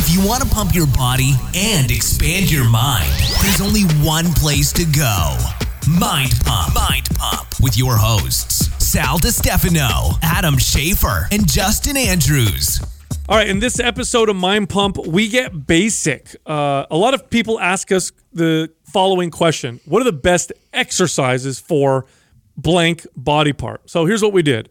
If you want to pump your body and expand your mind, there's only one place to go Mind Pump. Mind Pump with your hosts, Sal DiStefano, Adam Schafer, and Justin Andrews. All right, in this episode of Mind Pump, we get basic. Uh, a lot of people ask us the following question What are the best exercises for blank body part? So here's what we did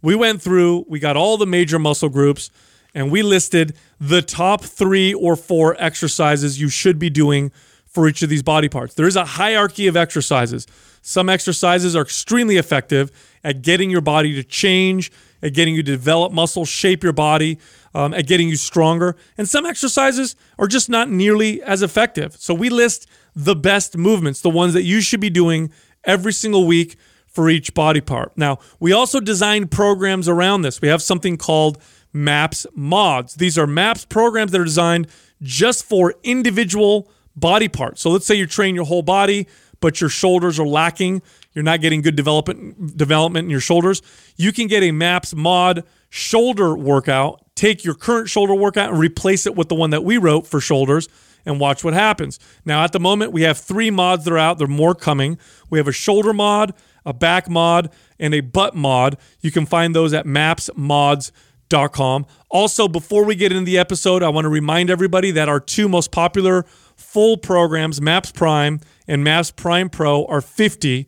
we went through, we got all the major muscle groups, and we listed the top three or four exercises you should be doing for each of these body parts. There is a hierarchy of exercises. Some exercises are extremely effective at getting your body to change, at getting you to develop muscle, shape your body, um, at getting you stronger. And some exercises are just not nearly as effective. So we list the best movements, the ones that you should be doing every single week for each body part. Now, we also design programs around this. We have something called MAPS mods. These are MAPS programs that are designed just for individual body parts. So let's say you train your whole body, but your shoulders are lacking. You're not getting good development development in your shoulders. You can get a MAPS mod shoulder workout, take your current shoulder workout and replace it with the one that we wrote for shoulders and watch what happens. Now, at the moment, we have three mods that are out. There are more coming. We have a shoulder mod, a back mod, and a butt mod. You can find those at Also, before we get into the episode, I want to remind everybody that our two most popular full programs, Maps Prime and Maps Prime Pro, are 50%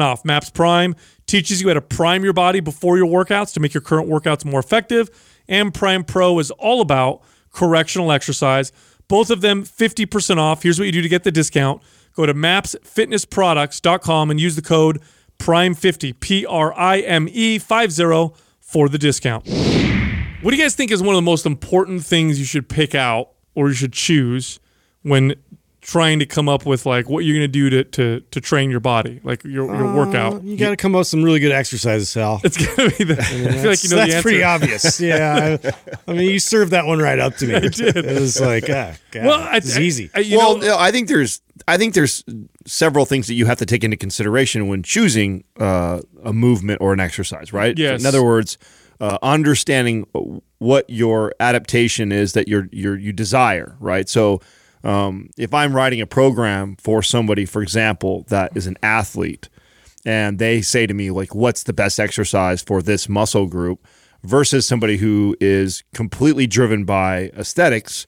off. Maps Prime teaches you how to prime your body before your workouts to make your current workouts more effective. And Prime Pro is all about correctional exercise. Both of them 50% off. Here's what you do to get the discount. Go to mapsfitnessproducts.com and use the code PRIME50, P R I M E 50 for the discount. What do you guys think is one of the most important things you should pick out or you should choose when trying to come up with like what you're going to do to to to train your body, like your your workout? Uh, You got to come up with some really good exercises, Sal. It's going to be the. I, feel like you know that's the pretty obvious. Yeah, I, I mean, you served that one right up to me. I did. It was like, ah, God, Well, I, it's easy. I, you well, know, I think there's I think there's several things that you have to take into consideration when choosing uh, a movement or an exercise, right? Yes. In other words, uh, understanding what your adaptation is that you're, you're you desire, right? So. Um, if I'm writing a program for somebody, for example, that is an athlete, and they say to me like, "What's the best exercise for this muscle group?" versus somebody who is completely driven by aesthetics,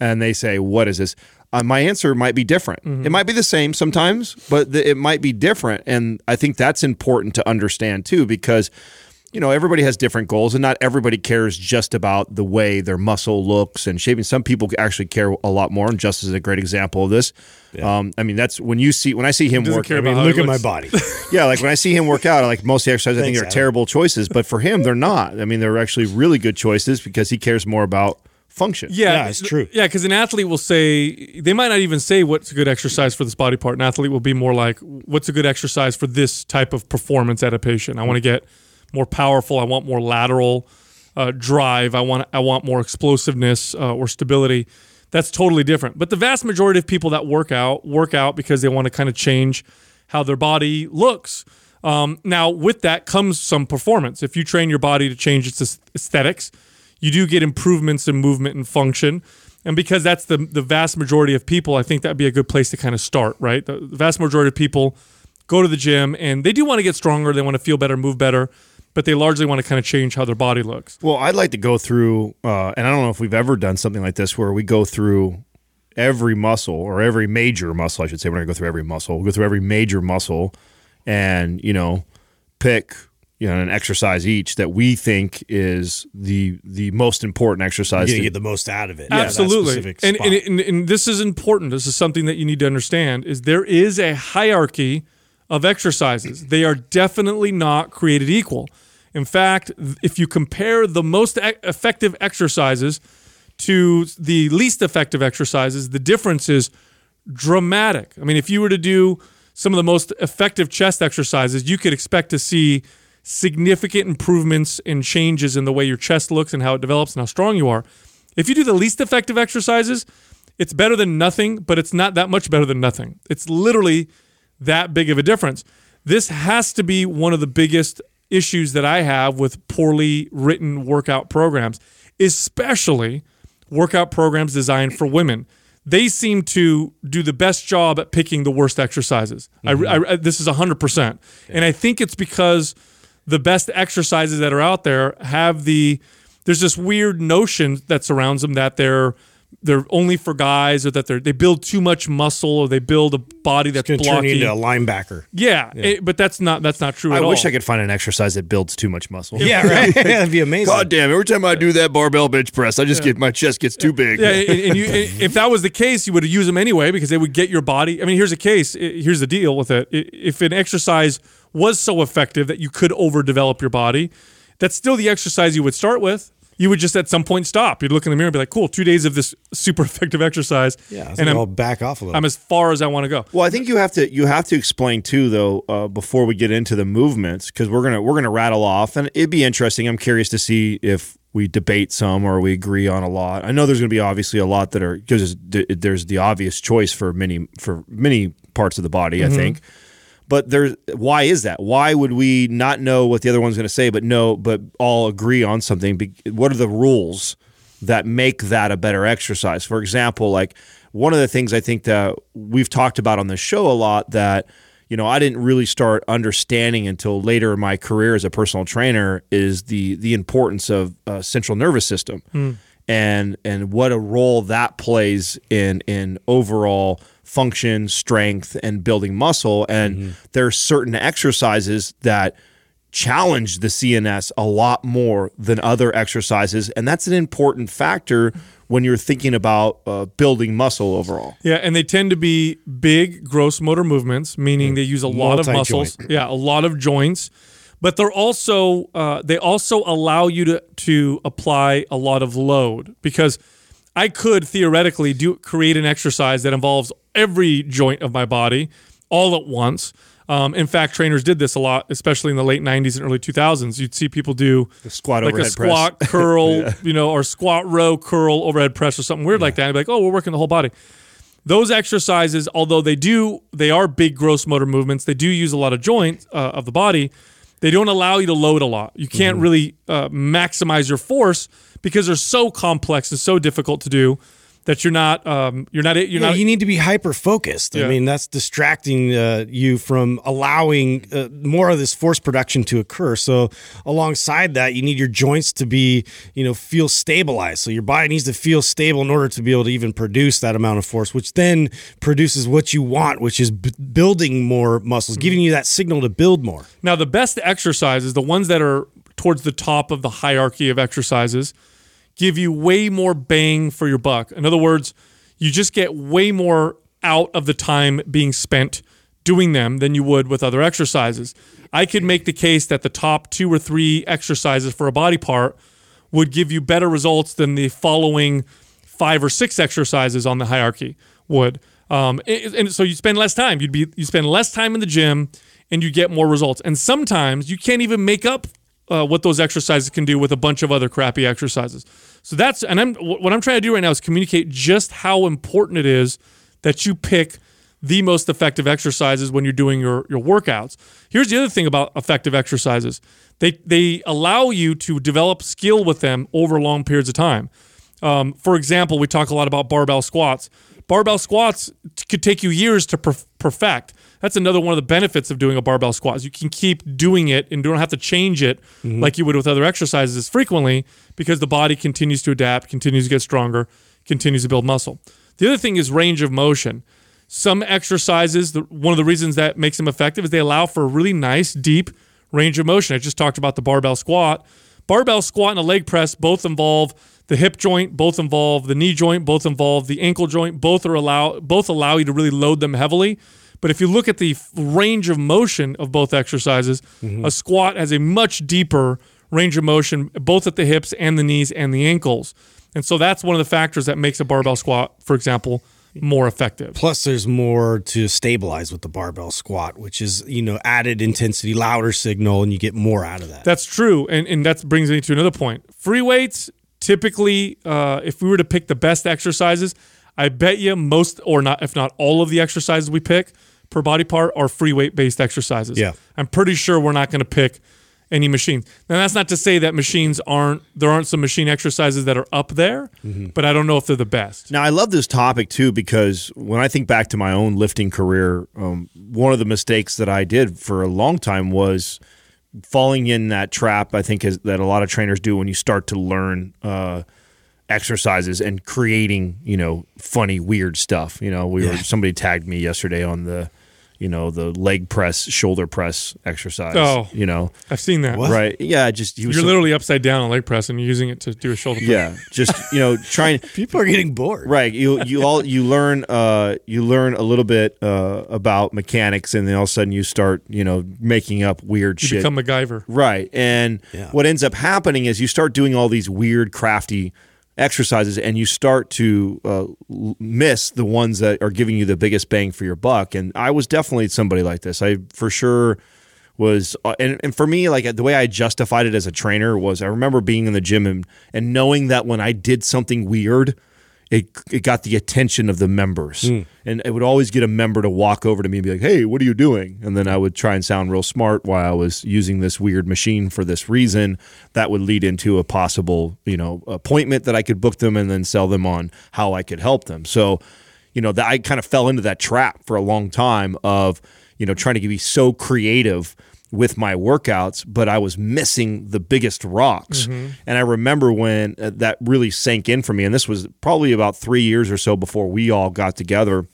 and they say, "What is this?" Uh, my answer might be different. It might be the same sometimes, but the, it might be different, and I think that's important to understand too, because you know everybody has different goals, and not everybody cares just about the way their muscle looks and shaving. Some people actually care a lot more, and Just is a great example of this. Um, I mean, that's when you see when I see him doesn't work. care I mean, look at my body. Yeah, like when I see him work out, I like most of the exercises I think Thanks, are terrible choices, but for him, they're not. I mean, they're actually really good choices because he cares more about function. Yeah, Yeah, it's true. Yeah, because an athlete will say they might not even say what's a good exercise for this body part. An athlete will be more like, "What's a good exercise for this type of performance adaptation? I want to get more powerful. I want more lateral uh, drive. I want I want more explosiveness uh, or stability." That's totally different. But the vast majority of people that work out work out because they want to kind of change how their body looks. Um, now, with that comes some performance. If you train your body to change its aesthetics, you do get improvements in movement and function. And because that's the the vast majority of people, I think that'd be a good place to kind of start, right? The, the vast majority of people go to the gym and they do want to get stronger, they want to feel better, move better, but they largely want to kind of change how their body looks. Well, I'd like to go through, uh, and I don't know if we've ever done something like this where we go through every muscle or every major muscle, I should say. We're going to go through every muscle. We'll go through every major muscle and, you know, pick, you know, an exercise each that we think is the the most important exercise. gonna to- get the most out of it. Yeah, Absolutely. specific And, and, and, and this is important. This is something that you need to understand is there is a hierarchy of exercises. They are definitely not created equal. In fact, if you compare the most effective exercises to the least effective exercises, the difference is dramatic. I mean, if you were to do some of the most effective chest exercises, you could expect to see significant improvements and changes in the way your chest looks and how it develops and how strong you are. If you do the least effective exercises, it's better than nothing, but it's not that much better than nothing. It's literally that big of a difference. This has to be one of the biggest issues that I have with poorly written workout programs, especially workout programs designed for women. They seem to do the best job at picking the worst exercises. I, I, mm-hmm. this is 100%. And I think it's because the best exercises that are out there have the, there's this weird notion that surrounds them that they're, they're only for guys or that they they build too much muscle or they build a body that's Going to turn you into a linebacker. yeah, it- but that's not that's not true I at all. I wish I could find an exercise that builds too much muscle. Yeah, right. That'd be amazing. God damn! Every time I do that barbell bench press, I just get my chest gets too big. Yeah, and, and you, and if that was the case, you would use them anyway because they would get your body. I mean, here's a case. Here's the deal with it. If an exercise was so effective that you could overdevelop your body, that's still the exercise you would start with. You would just at some point stop. You'd look in the mirror and be like, "Cool, two days of this super effective exercise, Yeah, and I'll back off a little. I'm as far as I want to go." Well, I think you have to you have to explain too, though, uh, before we get into the movements, because we're gonna we're gonna rattle off, and it'd be interesting. I'm curious to see if we debate some or we agree on a lot. I know there's gonna be obviously a lot that are because there's the obvious choice for many for many parts of the body. I think, but there's why is that? Why would we not know what the other one's gonna say, but know but all agree on something? What are the rules? that make that a better exercise. For example, like one of the things I think that we've talked about on the show a lot that you know I didn't really start understanding until later in my career as a personal trainer is the the importance of uh, central nervous system and and what a role that plays in in overall function, strength, and building muscle. And there are certain exercises that challenge the CNS a lot more than other exercises, and that's an important factor when you're thinking about uh, building muscle overall. Yeah, and they tend to be big gross motor movements, meaning they use a lot of muscles. Yeah, a lot of joints. But they're also uh, they also allow you to to apply a lot of load because I could theoretically do create an exercise that involves every joint of my body all at once. Um, in fact, trainers did this a lot, especially in the late '90s and early 2000s. You'd see people do the squat like a overhead press. squat curl, you know, or squat row curl overhead press or something weird like that. And be like, oh, we're working the whole body. Those exercises, although they do, they are big gross motor movements. They do use a lot of joint uh, of the body. They don't allow you to load a lot. You can't Mm-hmm. really uh, maximize your force because they're so complex and so difficult to do that you're not, um, you're not, you're Yeah, not. you need to be hyper focused. Yeah. I mean, that's distracting uh, you from allowing uh, more of this force production to occur. So, alongside that, you need your joints to be, you know, feel stabilized. So, your body needs to feel stable in order to be able to even produce that amount of force, which then produces what you want, which is b- building more muscles, giving you that signal to build more. Now, the best exercises, the ones that are towards the top of the hierarchy of exercises, give you way more bang for your buck. In other words, you just get way more out of the time being spent doing them than you would with other exercises. I could make the case that the top two or three exercises for a body part would give you better results than the following five or six exercises on the hierarchy would. Um, and, and so you spend less time. You'd be you spend less time in the gym, and you get more results. And sometimes you can't even make up uh, what those exercises can do with a bunch of other crappy exercises. So that's and I'm what I'm trying to do right now is communicate just how important it is that you pick the most effective exercises when you're doing your your workouts. Here's the other thing about effective exercises. They they allow you to develop skill with them over long periods of time. Um, for example, we talk a lot about barbell squats. Barbell squats t- could take you years to perf- perfect. That's another one of the benefits of doing a barbell squat. Is you can keep doing it and don't have to change it mm-hmm. like you would with other exercises as frequently because the body continues to adapt, continues to get stronger, continues to build muscle. The other thing is range of motion. Some exercises, the, one of the reasons that makes them effective is they allow for a really nice, deep range of motion. I just talked about the barbell squat. Barbell squat and a leg press both involve the hip joint, both involve the knee joint, both involve the ankle joint. Both are allow both allow you to really load them heavily. But if you look at the range of motion of both exercises, a squat has a much deeper range of motion, both at the hips and the knees and the ankles. And so that's one of the factors that makes a barbell squat, for example, more effective. Plus, there's more to stabilize with the barbell squat, which is, you know, added intensity, louder signal, and you get more out of that. That's true, and and that brings me to another point. Free weights typically, uh, if we were to pick the best exercises, I bet you most or not, if not all of the exercises we pick per body part are free weight based exercises. Yeah. I'm pretty sure we're not going to pick any machine. Now that's not to say that machines aren't there aren't some machine exercises that are up there, but I don't know if they're the best. Now, I love this topic too because when I think back to my own lifting career, um, one of the mistakes that I did for a long time was falling in that trap. I think is, that a lot of trainers do when you start to learn uh, exercises and creating, you know, funny, weird stuff. You know, we were somebody tagged me yesterday on the, you know, the leg press, shoulder press exercise. Oh. you know, I've seen that. right? Yeah, just he was You're some- literally upside down on leg press and you're using it to do a shoulder press. yeah, just you know, trying. People are getting bored. Right. You you all you learn uh you learn a little bit uh about mechanics and then all of a sudden you start, you know, making up weird You shit. become MacGyver. right. And Yeah. what ends up happening is you start doing all these weird crafty exercises and you start to uh, miss the ones that are giving you the biggest bang for your buck and I was definitely somebody like this. I for sure was uh, and, and for me like the way I justified it as a trainer was I remember being in the gym and, and knowing that when I did something weird it it got the attention of the members. Hmm. And it would always get a member to walk over to me and be like hey what are you doing? And then I would try and sound real smart while I was using this weird machine for this reason. That would lead into a possible you know appointment that I could book them and then sell them on how I could help them. So you know that I kind of fell into that trap for a long time of you know trying to be so creative with my workouts but I was missing the biggest rocks. And I remember when uh, that really sank in for me and this was probably about 3 years or so before we all got together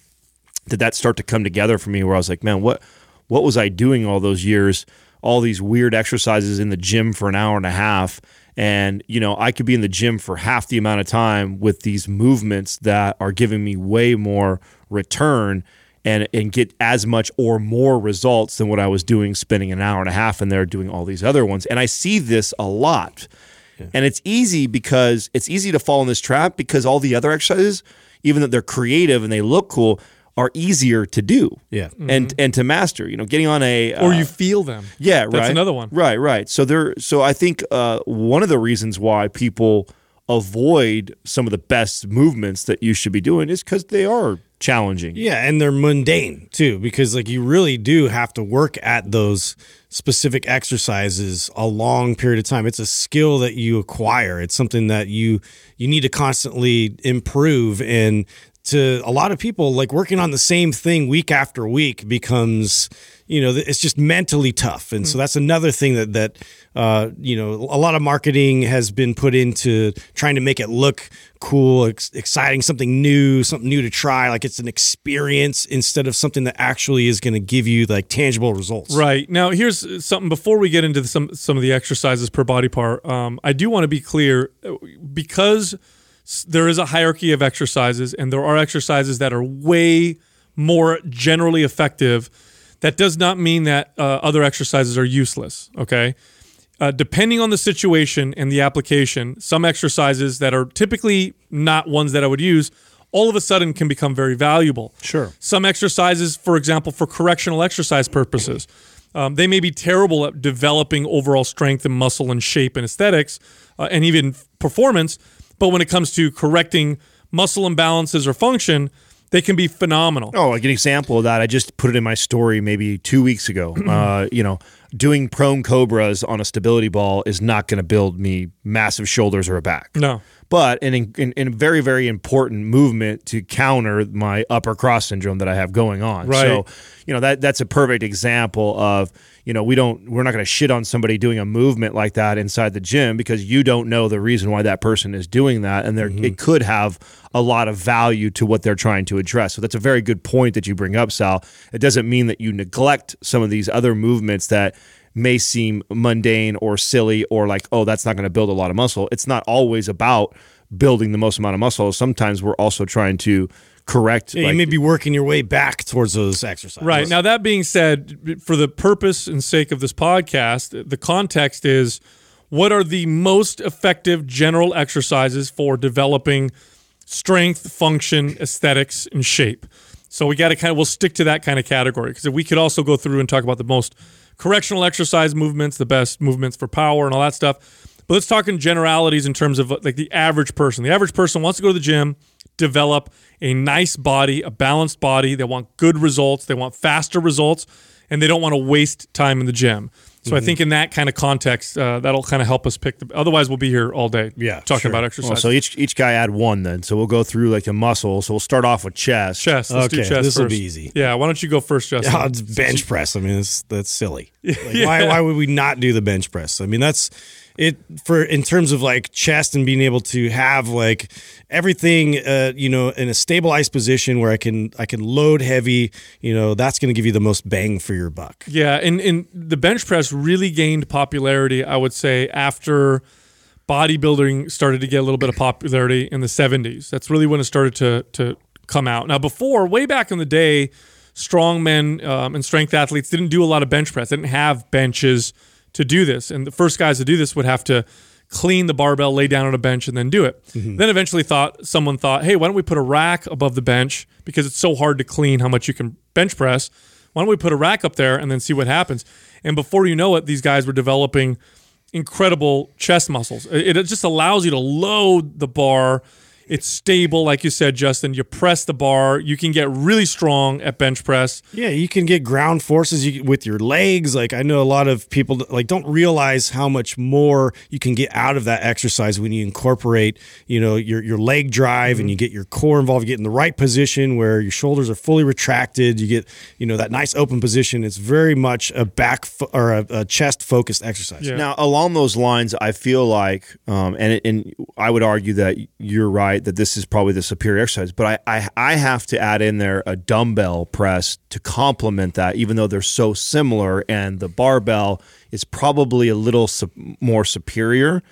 did that start to come together for me where I was like man what what was I doing all those years all these weird exercises in the gym for an hour and a half? And you know I could be in the gym for half the amount of time with these movements that are giving me way more return and and get as much or more results than what I was doing spending an hour and a half in there doing all these other ones and I see this a lot and it's easy because it's easy to fall in this trap because all the other exercises even though they're creative and they look cool are easier to do Yeah. and and to master you know getting on a Or uh, you feel them. yeah, That's right. another one. Right, right. So there. So I think uh, one of the reasons why people avoid some of the best movements that you should be doing is because they are challenging. Yeah, and they're mundane too, because like you really do have to work at those specific exercises a long period of time. It's a skill that you acquire. It's something that you you need to constantly improve and to a lot of people like working on the same thing week after week becomes you know it's just mentally tough. And so that's another thing that that uh, you know a lot of marketing has been put into trying to make it look cool ex- exciting something new something new to try like it's an experience instead of something that actually is going to give you like tangible results. Right. Now, here's something. Before we get into some some of the exercises per body part, um, I do want to be clear uh, because there is a hierarchy of exercises, and there are exercises that are way more generally effective. That does not mean that uh, other exercises are useless. Okay. Uh, depending on the situation and the application, some exercises that are typically not ones that I would use, all of a sudden can become very valuable. Sure. Some exercises, for example, for correctional exercise purposes, um, they may be terrible at developing overall strength and muscle and shape and aesthetics uh, and even performance. But when it comes to correcting muscle imbalances or function, they can be phenomenal. Oh, like an example of that, I just put it in my story maybe two weeks ago. uh, you know, doing prone cobras on a stability ball is not going to build me massive shoulders or a back. No. but in, in, in a very very important movement to counter my upper cross syndrome that I have going on. Right. So, you know that that's a perfect example of you know we don't we're not going to shit on somebody doing a movement like that inside the gym because you don't know the reason why that person is doing that and there it mm-hmm. could have a lot of value to what they're trying to address. So that's a very good point that you bring up, Sal. It doesn't mean that you neglect some of these other movements that may seem mundane or silly or like, oh, that's not going to build a lot of muscle. It's not always about building the most amount of muscle. Sometimes we're also trying to correct. Yeah, like- you may be working your way back towards those exercises Right. Now, that being said, for the purpose and sake of this podcast, the context is what are the most effective general exercises for developing strength, function, aesthetics, and shape? So we got to kind of, we'll stick to that kind of category because we could also go through and talk about the most correctional exercise movements, the best movements for power, and all that stuff. But let's talk in generalities in terms of like the average person. The average person wants to go to the gym, develop a nice body, a balanced body. They want good results, they want faster results, and they don't want to waste time in the gym. So I think in that kind of context, uh, that'll kind of help us pick the. Otherwise, we'll be here all day. Yeah, talking sure. about exercise. Well, so each each guy add one then. So we'll go through like the muscle. So we'll start off with chest. chest. Let's do Okay, chest this'll be easy. Yeah. Why don't you go first, Justin? Yeah, it's bench press. I mean, that's that's silly. Like, why why would we not do the bench press? I mean, that's it for in terms of like chest and being able to have like everything, uh, you know, in a stabilized position where I can I can load heavy. You know, that's going to give you the most bang for your buck. Yeah, and, and the bench press really gained popularity, I would say, after bodybuilding started to get a little bit of popularity in the 70s. That's really when it started to, to come out. Now, before, way back in the day, strong men um, and strength athletes didn't do a lot of bench press. They didn't have benches to do this. And the first guys to do this would have to clean the barbell, lay down on a bench, and then do it. Mm-hmm. Then eventually thought someone thought, hey, why don't we put a rack above the bench because it's so hard to clean how much you can bench press. Why don't we put a rack up there and then see what happens? And before you know it, these guys were developing incredible chest muscles. It, it just allows you to load the bar. It's stable, like you said, Justin. You press the bar. You can get really strong at bench press. Yeah, you can get ground forces you, with your legs. Like I know a lot of people like don't realize how much more you can get out of that exercise when you incorporate, you know, your your leg drive and you get your core involved. You get in the right position where your shoulders are fully retracted. You get, you know, that nice open position. It's very much a back fo- or a, a chest focused exercise. Yeah. Now, along those lines, I feel like, um, and and I would argue that you're right that this is probably the superior exercise. But I, I I have to add in there a dumbbell press to complement that, even though they're so similar, and the barbell is probably a little su- more superior.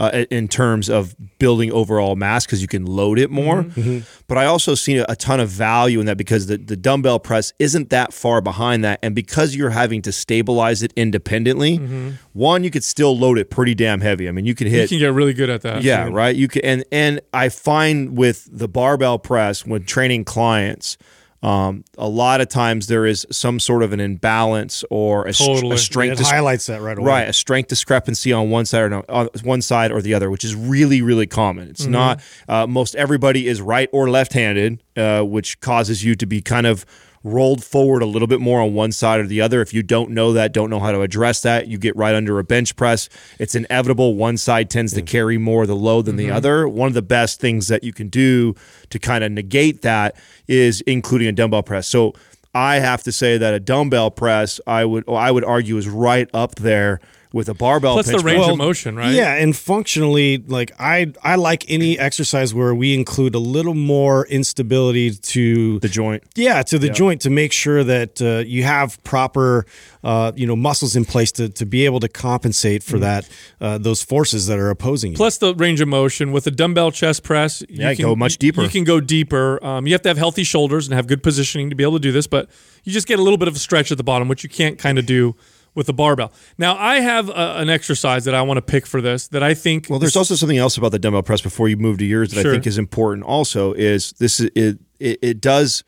Uh, in terms of building overall mass because you can load it more. Mm-hmm. Mm-hmm. But I also see a, a ton of value in that because the, the dumbbell press isn't that far behind that. And because you're having to stabilize it independently, mm-hmm. one, you could still load it pretty damn heavy. I mean, you can hit. You can get really good at that. yeah, right. You can, and and I find with the barbell press when training clients, um, a lot of times there is some sort of an imbalance or a, Totally. a strength It dis- highlights that right away. Right, a strength discrepancy on one side or no, on one side or the other, which is really, really common. It's Mm-hmm. not uh, most everybody is right or left-handed, uh, which causes you to be kind of rolled forward a little bit more on one side or the other. If you don't know that, don't know how to address that, you get right under a bench press. It's inevitable. One side tends to carry more of the load than Mm-hmm. the other. One of the best things that you can do to kind of negate that is including a dumbbell press. So I have to say that a dumbbell press, I would I would argue, is right up there with a barbell. Plus the range press. of motion, right? Yeah, and functionally, like I I like any exercise where we include a little more instability to the joint. yeah to the joint to make sure that uh, you have proper uh, you know muscles in place to, to be able to compensate Mm. for that uh, those forces that are opposing you. Plus the range of motion with a dumbbell chest press. Yeah, you can go much deeper. You can go deeper. Um, you have to have healthy shoulders and have good positioning to be able to do this, but you just get a little bit of a stretch at the bottom, which you can't kind of do with the barbell. Now, I have a, an exercise that I want to pick for this that I think. Well, there's also something else about the dumbbell press before you move to yours that Sure. I think is important. Also, is this is it, it it does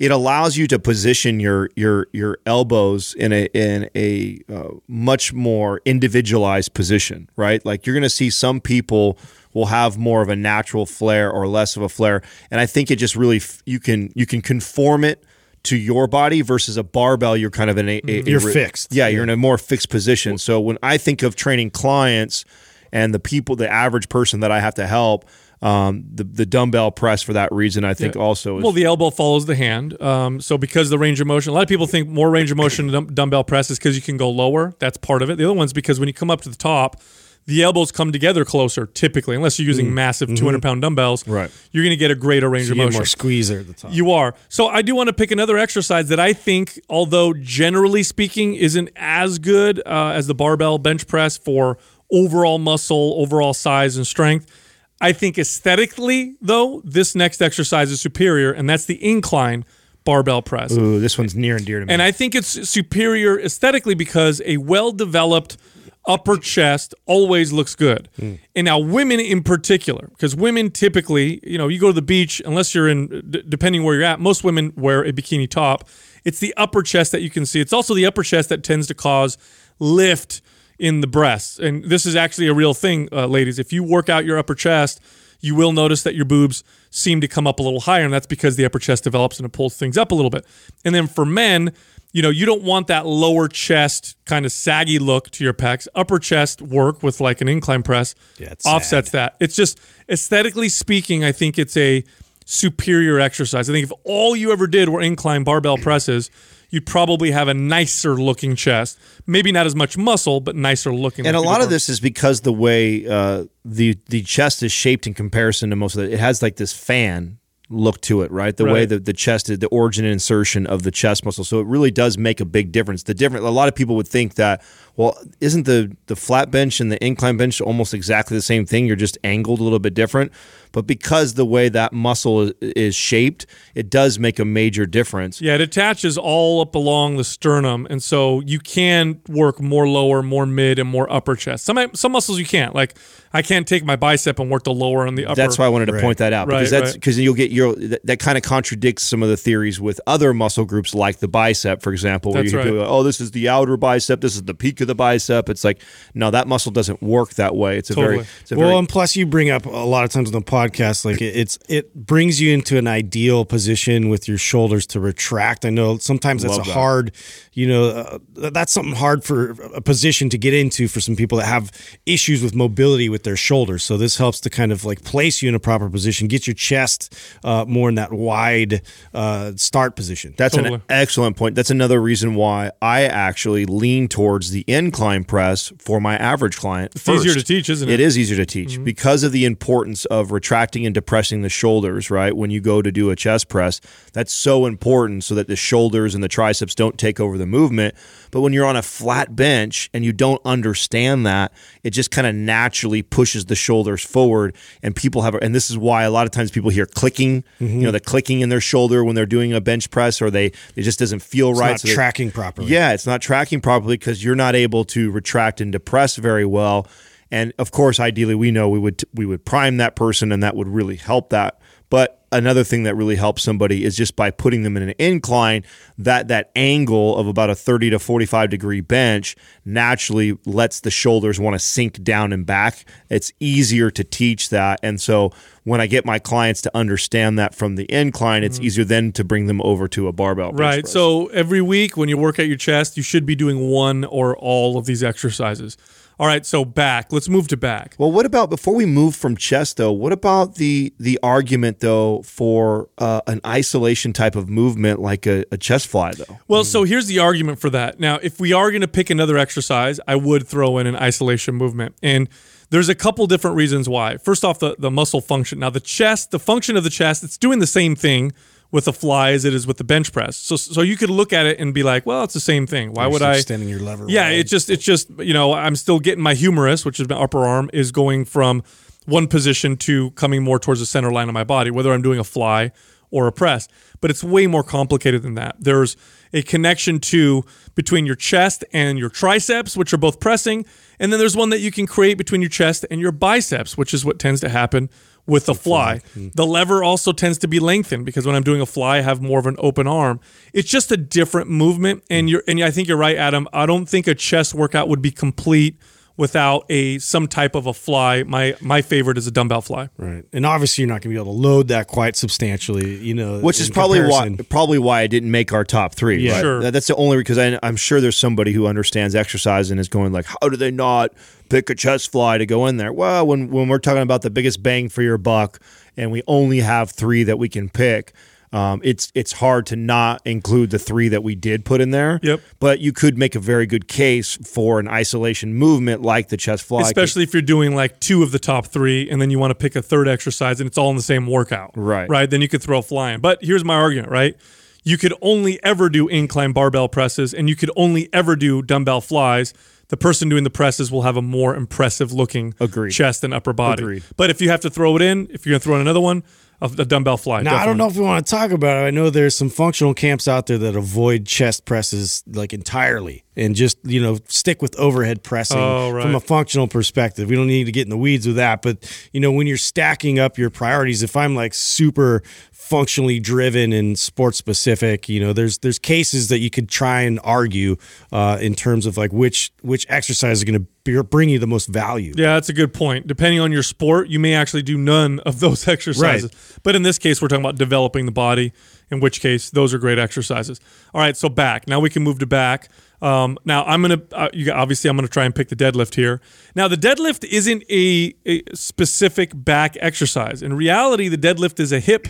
it allows you to position your your your elbows in a in a uh, much more individualized position, right? Like you're going to see some people will have more of a natural flare or less of a flare, and I think it just really f- you can you can conform it to your body versus a barbell. You're kind of in a, a- a You're re- fixed. Yeah, you're in a more fixed position. So when I think of training clients and the people, the average person that I have to help, um, the the dumbbell press for that reason, I think also is Well, the elbow follows the hand. Um, so because the range of motion, a lot of people think more range of motion dumbbell press is because you can go lower. That's part of it. The other one's because when you come up to the top, the elbows come together closer typically, unless you're using massive 200 pound dumbbells. Mm. Right. You're going to get a greater range you of motion. more squeeze at the top. You are. So I do want to pick another exercise that I think, although generally speaking, isn't as good uh, as the barbell bench press for overall muscle, overall size, and strength. I think aesthetically, though, this next exercise is superior, and that's the incline barbell press. Ooh, this one's near and dear to me. And I think it's superior aesthetically because a well developed upper chest always looks good. And now women in particular, because women typically, you know, you go to the beach, unless you're in, d- depending where you're at, most women wear a bikini top. It's the upper chest that you can see. It's also the upper chest that tends to cause lift in the breasts. And this is actually a real thing, uh, ladies. If you work out your upper chest, you will notice that your boobs seem to come up a little higher, and that's because the upper chest develops and it pulls things up a little bit. And then for men, you know, you don't want that lower chest kind of saggy look to your pecs. Upper chest work with like an incline press Yeah, offsets that. It's just aesthetically speaking, I think it's a superior exercise. I think if all you ever did were incline barbell presses, you'd probably have a nicer looking chest. Maybe not as much muscle, but nicer looking. And like a lot of this is because the way uh, the the chest is shaped in comparison to most of it. It has like this fan look to it, right? The way that the chest is, the origin and insertion of the chest muscle. So it really does make a big difference. The different, a lot of people would think that, well, isn't the the flat bench and the incline bench almost exactly the same thing? You're just angled a little bit different. But because the way that muscle is, is shaped, it does make a major difference. Yeah, it attaches all up along the sternum, and so you can work more lower, more mid, and more upper chest. Some some muscles you can't. Like I can't take my bicep and work the lower and the upper. That's why I wanted to point that out because Right, that's right. because you'll get your that, that kind of contradicts some of the theories with other muscle groups like the bicep, for example, where That's you right. go, oh, this is the outer bicep, this is the peak of the bicep. It's like no, that muscle doesn't work that way. It's a Totally. very, it's a well, very and plus you bring up a lot of times on the podcast, like it, it's it brings you into an ideal position with your shoulders to retract. I know sometimes that's Love a that. hard, you know, uh, that's something hard for a position to get into for some people that have issues with mobility with their shoulders. So this helps to kind of like place you in a proper position, get your chest uh, more in that wide uh, start position. That's Totally. an excellent point. That's another reason why I actually lean towards the incline press for my average client. It's easier to teach, isn't it? It is easier to teach because of the importance of retracting and depressing the shoulders, right? When you go to do a chest press, that's so important so that the shoulders and the triceps don't take over the movement. But when you're on a flat bench and you don't understand that, it just kind of naturally pushes the shoulders forward. And people have, and this is why a lot of times people hear clicking, you know, mm-hmm. the clicking in their shoulder when they're doing a bench press, or they it just doesn't feel right. It's right. not so they- tracking properly. yeah, it's not tracking properly because you're not able to retract and depress very well. And of course, ideally, we know we would we would prime that person, and that would really help that. But another thing that really helps somebody is just by putting them in an incline. That that angle of about a thirty to forty five degree bench naturally lets the shoulders want to sink down and back. It's easier to teach that, and so when I get my clients to understand that from the incline, it's easier then to bring them over to a barbell. bench Mm-hmm. Right. So every week when you work at your chest, you should be doing one or all of these exercises. All right. So back. Let's move to back. Well, what about before we move from chest though? What about the the argument though for uh, an isolation type of movement like a, a chest fly though? Well, so here's the argument for that. Now, if we are going to pick another exercise, I would throw in an isolation movement. And there's a couple different reasons why. First off, the, the muscle function. Now, the chest, the function of the chest, it's doing the same thing with the fly as it is with the bench press. So, so you could look at it and be like, well, it's the same thing. Why would I? extending your lever? Yeah, wide. it's just it's just you know I'm still getting my humerus, which is my upper arm, is going from one position to coming more towards the center line of my body, whether I'm doing a fly or a press. But it's way more complicated than that. There's a connection to between your chest and your triceps, which are both pressing, and then there's one that you can create between your chest and your biceps, which is what tends to happen with the fly. Hmm. The lever also tends to be lengthened because when I'm doing a fly, I have more of an open arm. It's just a different movement, and you're and I think you're right, Adam. I don't think a chest workout would be complete without a some type of a fly. My my favorite is a dumbbell fly. Right. And obviously, you're not going to be able to load that quite substantially, you know. Which is probably comparison. why probably why I didn't make our top three. Yeah. right? Sure. That's the only because I'm sure there's somebody who understands exercise and is going like, how do they not pick a chest fly to go in there? Well, when when we're talking about the biggest bang for your buck, and we only have three that we can pick. Um, it's it's hard to not include the three that we did put in there. Yep. But you could make a very good case for an isolation movement like the chest fly. Especially if you're doing like two of the top three, and then you want to pick a third exercise, and it's all in the same workout. Right. Right. Then you could throw a fly in. But here's my argument. Right. You could only ever do incline barbell presses, and you could only ever do dumbbell flies. The person doing the presses will have a more impressive looking Agreed. chest and upper body. Agreed. But if you have to throw it in, if you're gonna throw in another one, a, a dumbbell fly. Now, I don't know if we want to talk about it. I know there's some functional camps out there that avoid chest presses like entirely. and just you know stick with overhead pressing Oh, right. from a functional perspective. We don't need to get in the weeds with that, but you know when you're stacking up your priorities, if I'm like super functionally driven and sports specific, you know there's there's cases that you could try and argue uh, in terms of like which which exercise is going to bring you the most value. Yeah, that's a good point. Depending on your sport, you may actually do none of those exercises. But in this case, we're talking about developing the body, in which case, those are great exercises. All right, so back. Now we can move to back. Um, now I'm gonna uh, you, obviously I'm gonna try and pick the deadlift here. Now the deadlift isn't a, a specific back exercise. In reality, the deadlift is a hip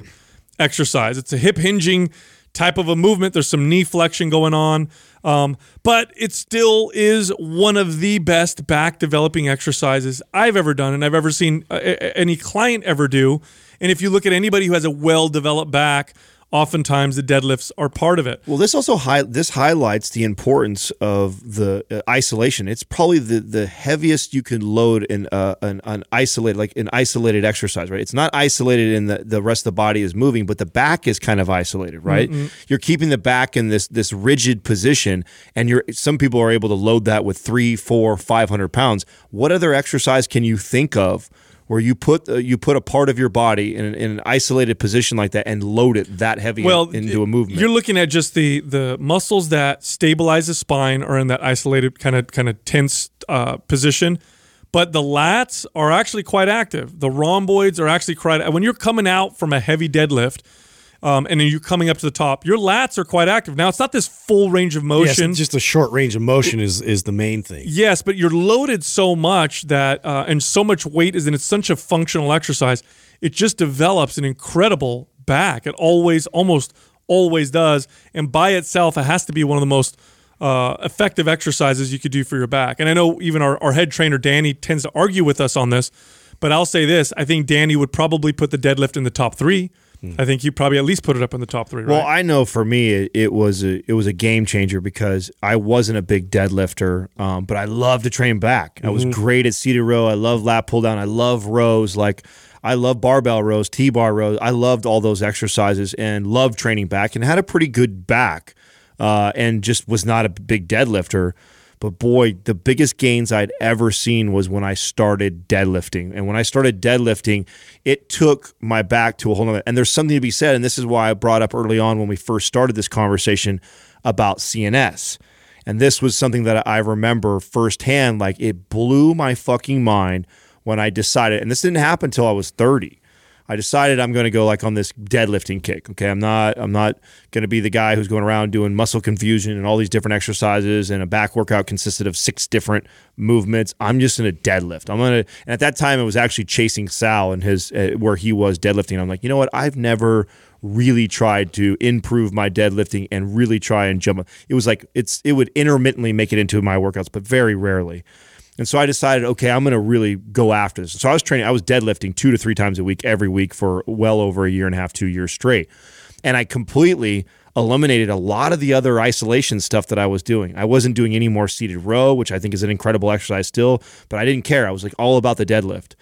exercise. It's a hip hinging type of a movement. There's some knee flexion going on, um, but it still is one of the best back developing exercises I've ever done and I've ever seen uh, any client ever do. And if you look at anybody who has a well developed back, oftentimes the deadlifts are part of it. Well, this also hi- this highlights the importance of the uh, isolation. It's probably the, the heaviest you can load in uh, an, an isolated like an isolated exercise, right? It's not isolated in the the rest of the body is moving, but the back is kind of isolated, right? You're keeping the back in this this rigid position, and you're some people are able to load that with three, four, five hundred pounds. What other exercise can you think of? Where you put uh, you put a part of your body in an, in an isolated position like that and load it that heavy well into a movement. You're looking at just the the muscles that stabilize the spine are in that isolated kind of kind of tense uh, position. But the lats are actually quite active. The rhomboids are actually quite. When you're coming out from a heavy deadlift, um, and then you're coming up to the top, your lats are quite active. Now it's not this full range of Yes, motion. just a short range of motion is is the main thing. Yes, but you're loaded so much that, uh, and so much weight is, and it's such a functional exercise. It just develops an incredible back. It always, almost always does. And by itself, it has to be one of the most uh, effective exercises you could do for your back. And I know even our, our head trainer, Danny, tends to argue with us on this. But I'll say this I think Danny would probably put the deadlift in the top three. I think you probably at least put it up in the top three, right? Well, I know for me it, it was a it was a game changer because I wasn't a big deadlifter, um, but I love to train back. I was great at seated row. I love lat pull down. I love rows. Like I love barbell rows, T bar rows. I loved all those exercises and loved training back and had a pretty good back, uh, and just was not a big deadlifter. But boy, the biggest gains I'd ever seen was when I started deadlifting. And when I started deadlifting, it took my back to a whole nother. And there's something to be said. And this is why I brought up early on when we first started this conversation about CNS. And this was something that I remember firsthand. Like it blew my fucking mind when I decided, and this didn't happen until I was 30. I decided I'm going to go like on this deadlifting kick. Okay, I'm not I'm not going to be the guy who's going around doing muscle confusion and all these different exercises and a back workout consisted of six different movements. I'm just going to deadlift. I'm going to and at that time it was actually chasing Sal and his uh, where he was deadlifting. I'm like, "You know what? I've never really tried to improve my deadlifting and really try and jump. It was like it's it would intermittently make it into my workouts, but very rarely. And so I decided, okay, I'm going to really go after this. So I was training, I was deadlifting two to three times a week every week for well over a year and a half, two years straight. And I completely eliminated a lot of the other isolation stuff that I was doing. I wasn't doing any more seated row, which I think is an incredible exercise still, but I didn't care. I was like all about the deadlift.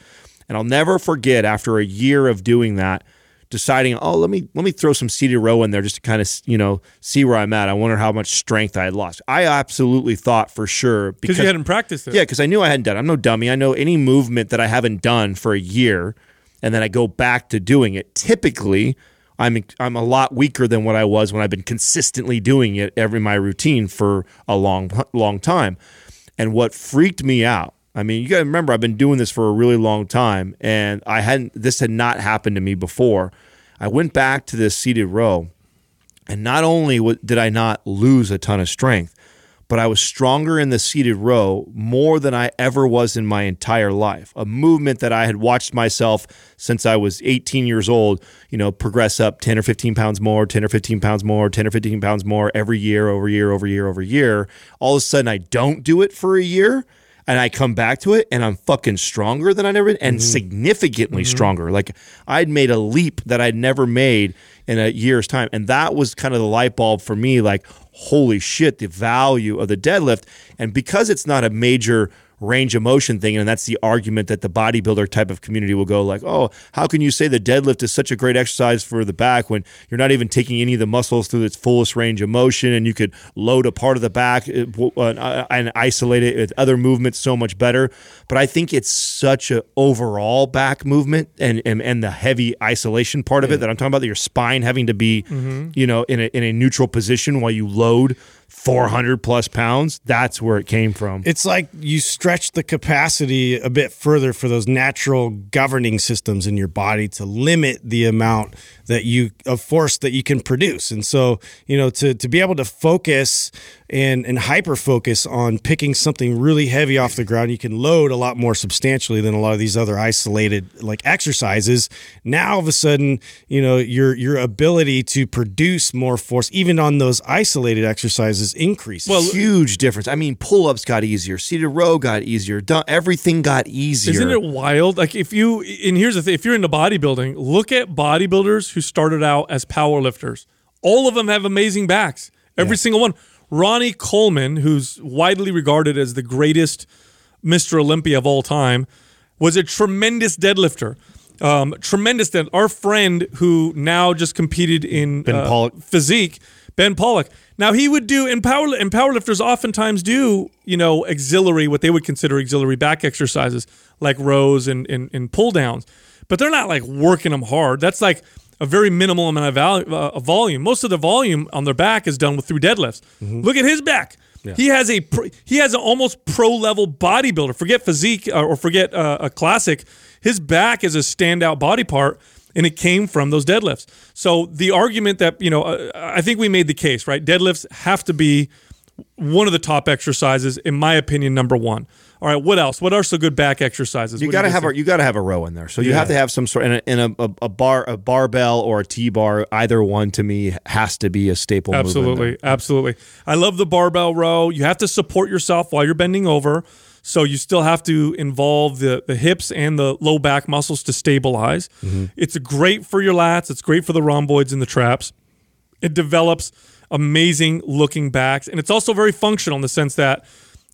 And I'll never forget after a year of doing that, deciding, oh, let me let me throw some seated row in there just to kind of you know see where I'm at. I wonder how much strength I had lost. I absolutely thought for sure because you hadn't practiced it. yeah, because I knew I hadn't done. it. I'm no dummy. I know any movement that I haven't done for a year, and then I go back to doing it. Typically, I'm I'm a lot weaker than what I was when I've been consistently doing it every my routine for a long long time. And what freaked me out. I mean, you got to remember I've been doing this for a really long time, and I hadn't. This had not happened to me before. I went back to this seated row, and not only did I not lose a ton of strength, but I was stronger in the seated row more than I ever was in my entire life. A movement that I had watched myself since I was 18 years old, you know, progress up 10 or 15 pounds more, 10 or 15 pounds more, 10 or 15 pounds more every year, over year, over year, over year. All of a sudden, I don't do it for a year. And I come back to it and I'm fucking stronger than I'd ever been and mm-hmm. significantly mm-hmm. stronger. Like I'd made a leap that I'd never made in a year's time. And that was kind of the light bulb for me like, holy shit, the value of the deadlift. And because it's not a major range of motion thing, and that's the argument that the bodybuilder type of community will go like, "Oh, how can you say the deadlift is such a great exercise for the back when you're not even taking any of the muscles through its fullest range of motion, and you could load a part of the back uh, uh, uh and isolate it with other movements so much better?" But I think it's such a overall back movement and and, and the heavy isolation part of it that I'm talking about. That your spine having to be, mm-hmm. you know, in a in a neutral position while you load 400 plus pounds. That's where it came from. It's like you stretch the capacity a bit further for those natural governing systems in your body to limit the amount that you a force that you can produce. And so, you know, to to be able to focus and and hyper focus on picking something really heavy off the ground, you can load a lot more substantially than a lot of these other isolated like exercises. Now all of a sudden, you know, your your ability to produce more force even on those isolated exercises increases. Well, huge difference. I mean, pull-ups got easier, seated row got easier, done, everything got easier. Isn't it wild? Like if you and here's the thing: if you're into bodybuilding, look at bodybuilders who started out as power lifters. All of them have amazing backs. Every single one. Ronnie Coleman, who's widely regarded as the greatest Mr. Olympia of all time, was a tremendous deadlifter. Um, tremendous dead. Our friend who now just competed in Ben uh, Pollack. physique, Ben Pollack. Now he would do and power and powerlifters oftentimes do you know auxiliary what they would consider auxiliary back exercises like rows and and, and pull downs, but they're not like working them hard. That's like a very minimal amount of, uh, of volume. Most of the volume on their back is done with through deadlifts. Look at his back. He has a pro, he has an almost pro level bodybuilder. Forget physique uh, or forget uh, a classic. His back is a standout body part, and it came from those deadlifts. So the argument that you know, uh, I think we made the case right. Deadlifts have to be one of the top exercises, in my opinion, number one. All right, what else? What are some good back exercises? You got to have think? a you got to have a row in there. So you have to have some sort and a, and a, a, bar a barbell or a T bar. Either one to me has to be a staple. move. Absolutely, absolutely. I love the barbell row. You have to support yourself while you're bending over, so you still have to involve the the hips and the low back muscles to stabilize. Mm-hmm. It's great for your lats. It's great for the rhomboids and the traps. It develops amazing looking backs, and it's also very functional in the sense that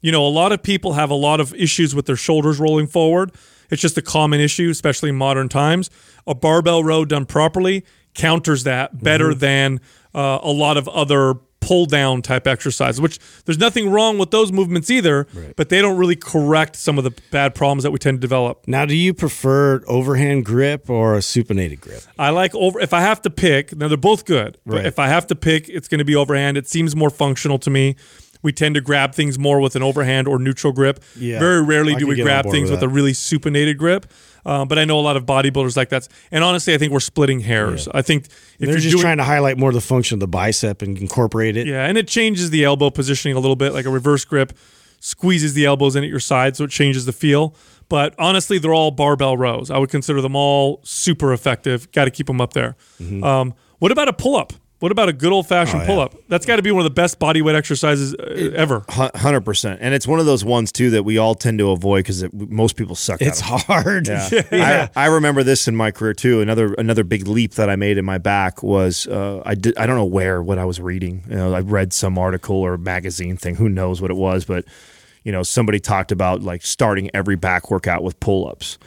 you know a lot of people have a lot of issues with their shoulders rolling forward. It's just a common issue, especially in modern times. A barbell row done properly counters that better Mm-hmm. than uh, a lot of other pull down type exercises, which there's nothing wrong with those movements either, but they don't really correct some of the bad problems that we tend to develop. now, do you prefer overhand grip or a supinated grip? I like over. If I have to pick, now they're both good. But Right. if I have to pick, it's going to be overhand. It seems more functional to me. We tend to grab things more with an overhand or neutral grip. Yeah, Very rarely I do we grab things with with, a really supinated grip. Uh, but I know a lot of bodybuilders like that. And honestly, I think we're splitting hairs. I think if They're you're just doing, trying to highlight more of the function of the bicep and incorporate it. yeah, and it changes the elbow positioning a little bit, like a reverse grip squeezes the elbows in at your side, so it changes the feel. But honestly, they're all barbell rows. I would consider them all super effective. Got to keep them up there. Mm-hmm. Um, what about a pull up? What about a good old fashioned Oh, pull up? That's got to be one of the best body weight exercises uh, ever. Hundred percent, and it's one of those ones too that we all tend to avoid because most people suck. at It's them. hard. I, I remember this in my career too. Another another big leap that I made in my back was uh, I did I don't know where what I was reading. You know, I read some article or magazine thing. Who knows what it was, but you know somebody talked about like starting every back workout with pull ups,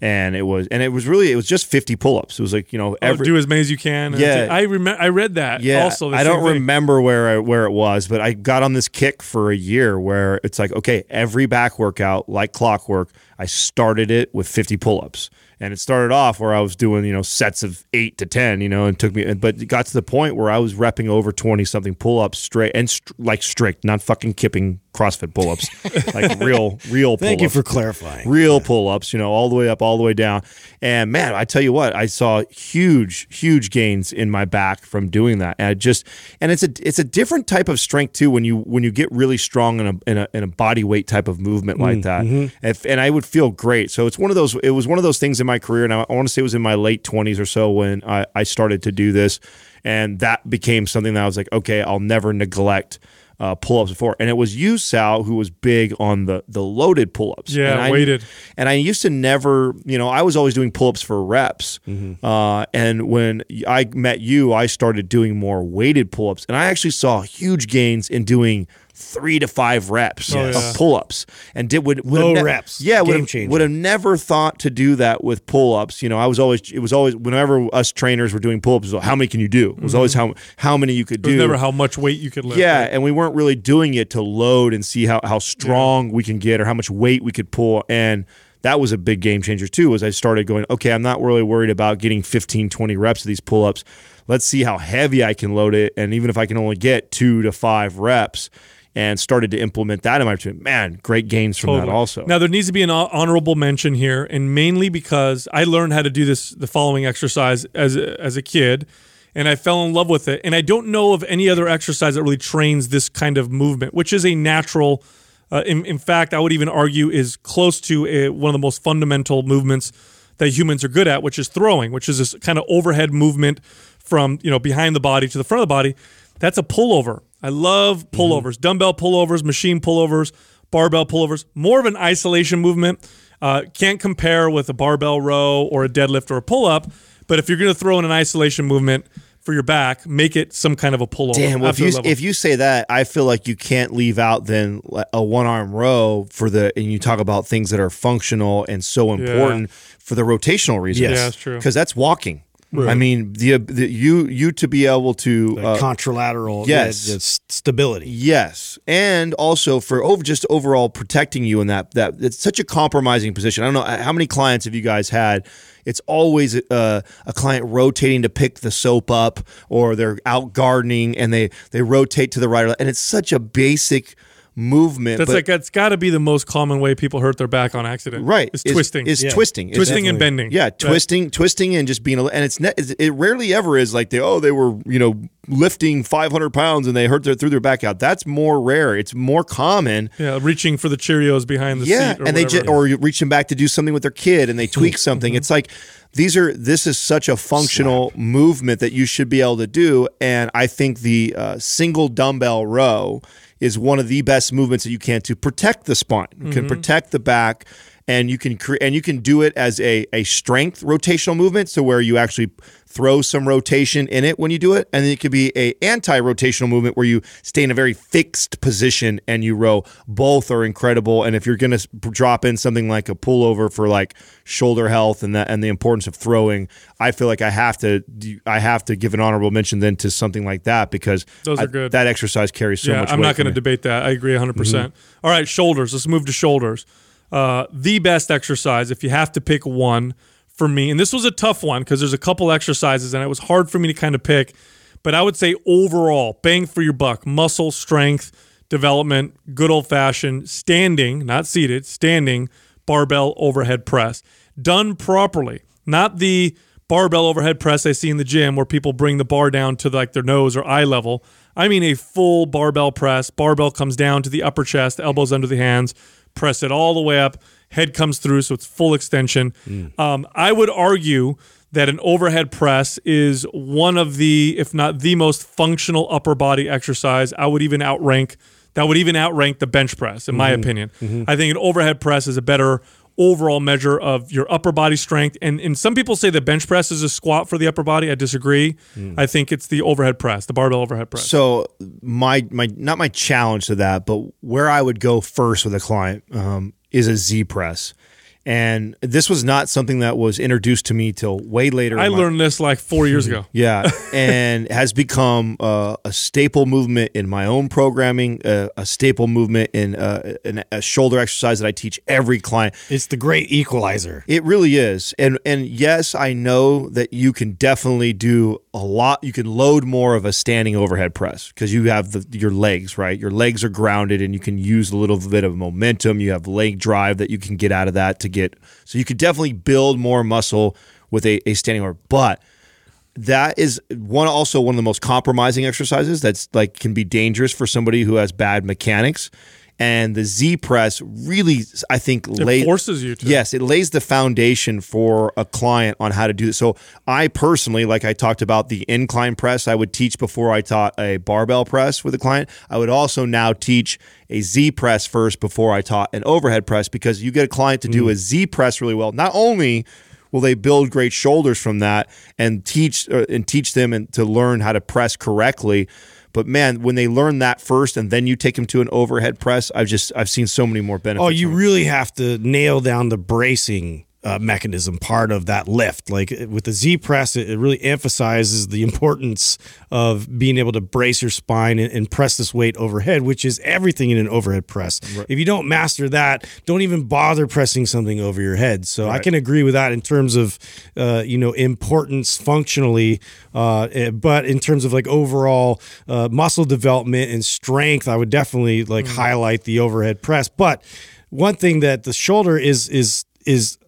and it was and it was really it was just fifty pull ups. It was like you know Oh, do as many as you can. Yeah. I remember. I read that. yeah, Also, I don't remember where I, where it was, but I got on this kick for a year where it's like, okay, every back workout, like clockwork, I started it with 50 pull-ups, and it started off where I was doing you know sets of eight to 10, you know, and took me, but it got to the point where I was repping over 20 something pull-ups straight and str- like strict, not fucking kipping CrossFit pull-ups, like real real. Thank you pull-ups. you for clarifying. real pull-ups you know all the way up all the way down. And man i tell you what i saw huge huge gains in my back from doing that. And I just and it's a it's a different type of strength too when you when you get really strong in a in a, in a body weight type of movement like mm, that. Mm-hmm. if, and i would feel great. So it's one of those it was one of those things in my career and i, I want to say it was in my late 20s or so when I, I started to do this and that became something that i was like okay i'll never neglect uh, pull-ups before, and it was you, Sal, who was big on the the loaded pull-ups. Yeah, and I, weighted. And I used to never, you know, I was always doing pull-ups for reps. Uh, and when I met you, I started doing more weighted pull-ups, and I actually saw huge gains in doing three to five reps Oh, yeah. of pull ups and did would, would Low have reps. Yeah, would have, would have never thought to do that with pull ups. You know, I was always it was always whenever us trainers were doing pull ups, how many can you do? It was always how how many you could Mm-hmm. Do. never how much weight you could lift. Yeah, right? and we weren't really doing it to load and see how, how strong we can get or how much weight we could pull. And that was a big game changer too, as I started going, okay, I'm not really worried about getting 15, 20 reps of these pull ups. Let's see how heavy I can load it. And even if I can only get two to five reps and started to implement that in my routine, man, great gains from that also. Now there needs to be an hon- honorable mention here, and mainly because I learned how to do this the following exercise as a, as a kid, and I fell in love with it. And I don't know of any other exercise that really trains this kind of movement, which is a natural. Uh, in, in fact, I would even argue is close to a, one of the most fundamental movements that humans are good at, which is throwing, which is this kind of overhead movement from you know behind the body to the front of the body. That's a pullover. I love pullovers, dumbbell pullovers, machine pullovers, barbell pullovers. More of an isolation movement. Uh, can't compare with a barbell row or a deadlift or a pull up. But if you're going to throw in an isolation movement for your back, make it some kind of a pullover. Damn, well, if you level. if you say that, I feel like you can't leave out then a one arm row for the and you talk about things that are functional and so important for the rotational reasons. Yes. Yeah, that's true. Because that's walking. I mean, the, the you you to be able to uh, contralateral. yes. yeah, stability. Yes, and also for over just overall protecting you in that that it's such a compromising position. I don't know uh, how many clients have you guys had. It's always uh, a client rotating to pick the soap up, or they're out gardening and they they rotate to the right, and it's such a basic movement. that's but- like that's got to be the most common way people hurt their back on accident. right Is is- twisting. is Yeah. twisting It's twisting and bending. yeah, Right. twisting, twisting, and just being. A, and it's ne- it rarely ever is like they oh they were you know lifting five hundred pounds and they hurt their threw their back out. That's more rare. It's more common. Yeah, reaching for the Cheerios behind the yeah, seat. Or and they just or reaching back to do something with their kid and they tweak something. Mm-hmm. It's like these are this is such a functional movement that you should be able to do. And I think the uh, single dumbbell row is one of the best movements that you can to protect the spine, You Mm-hmm. can protect the back. And you can cre- and you can do it as a, a strength rotational movement, so where you actually throw some rotation in it when you do it, and then it could be a anti rotational movement where you stay in a very fixed position and you row. Both are incredible, and if you're going to drop in something like a pullover for like shoulder health and that and the importance of throwing, I feel like I have to I have to give an honorable mention then to something like that because Those I- are good. that exercise carries so yeah, much. I'm not going to debate that. I agree 100%. percent Mm-hmm. All right, shoulders. Let's move to shoulders. Uh, the best exercise, if you have to pick one for me, and this was a tough one because there's a couple exercises and it was hard for me to kind of pick, but I would say overall, bang for your buck, muscle strength, development, good old fashioned standing, not seated, standing barbell overhead press. Done properly, not the barbell overhead press I see in the gym where people bring the bar down to like their nose or eye level. I mean a full barbell press. Barbell comes down to the upper chest, elbows under the hands, press it all the way up, head comes through, so it's full extension. Um, I would argue that an overhead press is one of the, if not the most functional upper body exercise. I would even outrank that would even outrank the bench press, in my opinion. I think an overhead press is a better overall measure of your upper body strength. And, and some people say the bench press is a squat for the upper body. I disagree. I think it's the overhead press, the barbell overhead press. So my my not my challenge to that, but where I would go first with a client um, is a Z press, and this was not something that was introduced to me till way later. I in my- learned this like four years ago. Yeah, and has become uh, a staple movement in my own programming, uh, a staple movement in uh, an, a shoulder exercise that I teach every client. It's the great equalizer. It really is, and and yes, I know that you can definitely do a lot. You can load more of a standing overhead press because you have the, your legs right. Your legs are grounded, and you can use a little bit of momentum. You have leg drive that you can get out of that to get. So you could definitely build more muscle with a, a standing over, but that is one also one of the most compromising exercises that's like can be dangerous for somebody who has bad mechanics and the Z press really I think lays forces you to. Yes, it lays the foundation for a client on how to do this. So I personally like I talked about the incline press I would teach before I taught a barbell press with a client. I would also now teach a Z press first before I taught an overhead press because you get a client to do a Z press really well. Not only will they build great shoulders from that and teach uh, and teach them and to learn how to press correctly. But man, when they learn that first and then you take them to an overhead press, I've just I've seen so many more benefits. Oh, you really have to nail down the bracing uh, mechanism part of that lift. Like with the Z press, it, it really emphasizes the importance of being able to brace your spine and, and press this weight overhead, which is everything in an overhead press. If you don't master that, don't even bother pressing something over your head. So I can agree with that in terms of uh, you know importance functionally, uh, eh, but in terms of like overall uh, muscle development and strength, I would definitely like highlight the overhead press. But one thing that the shoulder is is is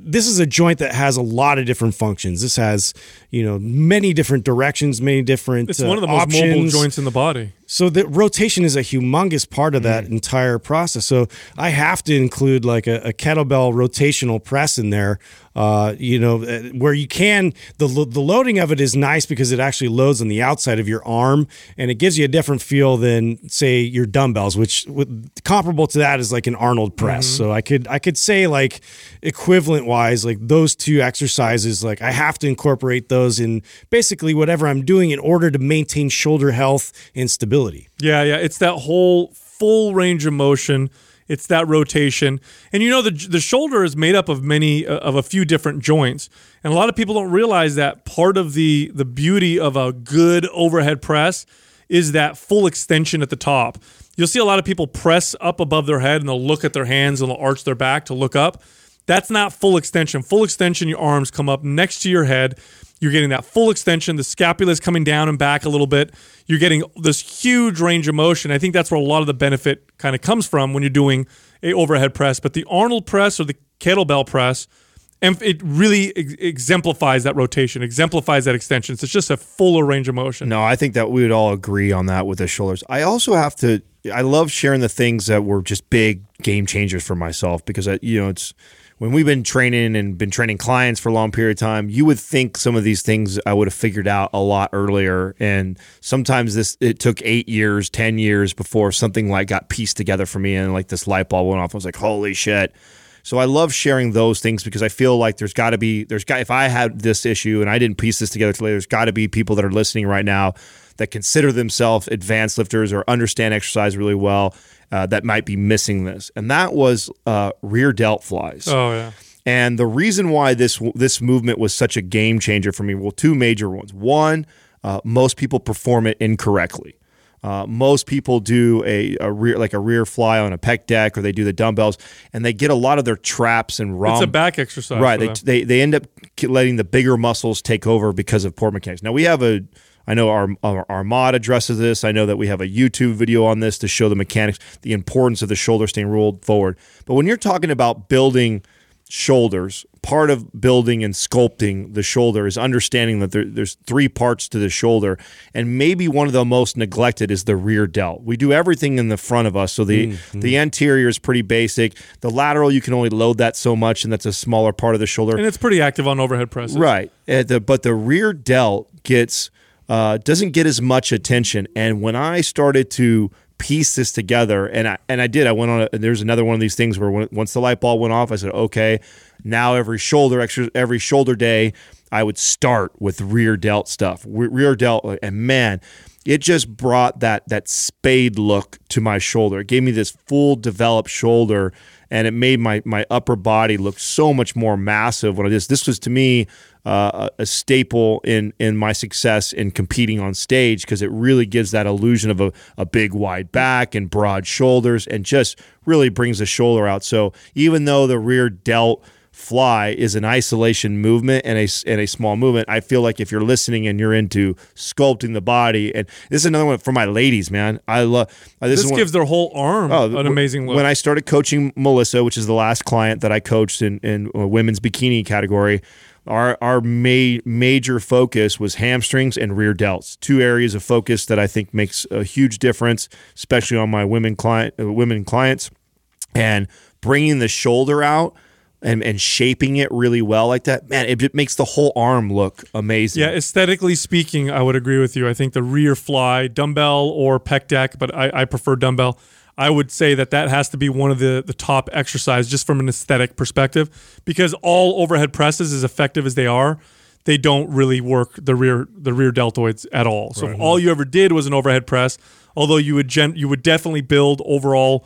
this is a joint that has a lot of different functions. This has, you know, many different directions, many different It's uh, one of the most mobile joints in the body. So the rotation is a humongous part of that entire process. So I have to include like a, a kettlebell rotational press in there. Uh, you know, uh, where you can the the loading of it is nice because it actually loads on the outside of your arm and it gives you a different feel than say your dumbbells, which with, comparable to that is like an Arnold press. So I could I could say like equivalent wise, like those two exercises, like I have to incorporate those in basically whatever I'm doing in order to maintain shoulder health and stability. Yeah, yeah. It's that whole full range of motion. It's that rotation, and you know the the shoulder is made up of many uh, of a few different joints, and a lot of people don't realize that part of the the beauty of a good overhead press is that full extension at the top. You'll see a lot of people press up above their head and they'll look at their hands and they'll arch their back to look up. That's not full extension. Full extension, your arms come up next to your head. You're getting that full extension. The scapula is coming down and back a little bit. You're getting this huge range of motion. I think that's where a lot of the benefit kind of comes from when you're doing a overhead press. But the Arnold press or the kettlebell press, and it really ex- exemplifies that rotation, exemplifies that extension. So it's just a fuller range of motion. No, I think that we would all agree on that with the shoulders. I also have to. I love sharing the things that were just big game changers for myself because I, you know, it's when we've been training and been training clients for a long period of time. You would think some of these things I would have figured out a lot earlier, and sometimes this it took eight years, ten years before something like got pieced together for me, and like this light bulb went off. I was like, holy shit. So I love sharing those things because I feel like there's got to be there's got if I had this issue and I didn't piece this together today, there's got to be people that are listening right now that consider themselves advanced lifters or understand exercise really well uh, that might be missing this, and that was uh, rear delt flies. Oh yeah. And the reason why this this movement was such a game changer for me, well, two major ones. One, uh, most people perform it incorrectly. Uh, most people do a, a rear like a rear fly on a pec deck, or they do the dumbbells, and they get a lot of their traps and ROM. It's a back exercise. right. They, they they end up letting the bigger muscles take over because of poor mechanics. Now we have a. I know our, our Armad addresses this. I know that we have a YouTube video on this to show the mechanics, the importance of the shoulder staying rolled forward. But when you're talking about building shoulders, part of building and sculpting the shoulder is understanding that there, there's three parts to the shoulder, and maybe one of the most neglected is the rear delt. We do everything in the front of us, so the the anterior is pretty basic. The lateral you can only load that so much, and that's a smaller part of the shoulder. and it's pretty active on overhead presses. Right. Uh, the, but the rear delt gets uh, doesn't get as much attention. And when I started to piece this together, and I and I did, I went on. There's another one of these things where when, once the light bulb went off, I said, okay, now every shoulder extra every shoulder day, I would start with rear delt stuff, rear delt, and man. It just brought that that spade look to my shoulder. It gave me this full developed shoulder, and it made my my upper body look so much more massive when I this. This was to me uh, a staple in in my success in competing on stage because it really gives that illusion of a, a big wide back and broad shoulders and just really brings the shoulder out. So even though the rear delt fly is an isolation movement and a and a small movement. I feel like if you're listening and you're into sculpting the body, and this is another one for my ladies, man. I love uh, this. This is one, gives their whole arm Oh, an w- amazing look. When I started coaching Melissa, which is the last client that I coached in in a women's bikini category, our our ma- major focus was hamstrings and rear delts. Two areas of focus that I think makes a huge difference, especially on my women client uh, women clients, and bringing the shoulder out. And, and shaping it really well like that, man, it, it makes the whole arm look amazing. Yeah, aesthetically speaking, I would agree with you. I think the rear fly, dumbbell or pec deck, but I, I prefer dumbbell. I would say that that has to be one of the the top exercise just from an aesthetic perspective because all overhead presses as effective as they are, they don't really work the rear the rear deltoids at all. So if all you ever did was an overhead press, although you would gen- you would definitely build overall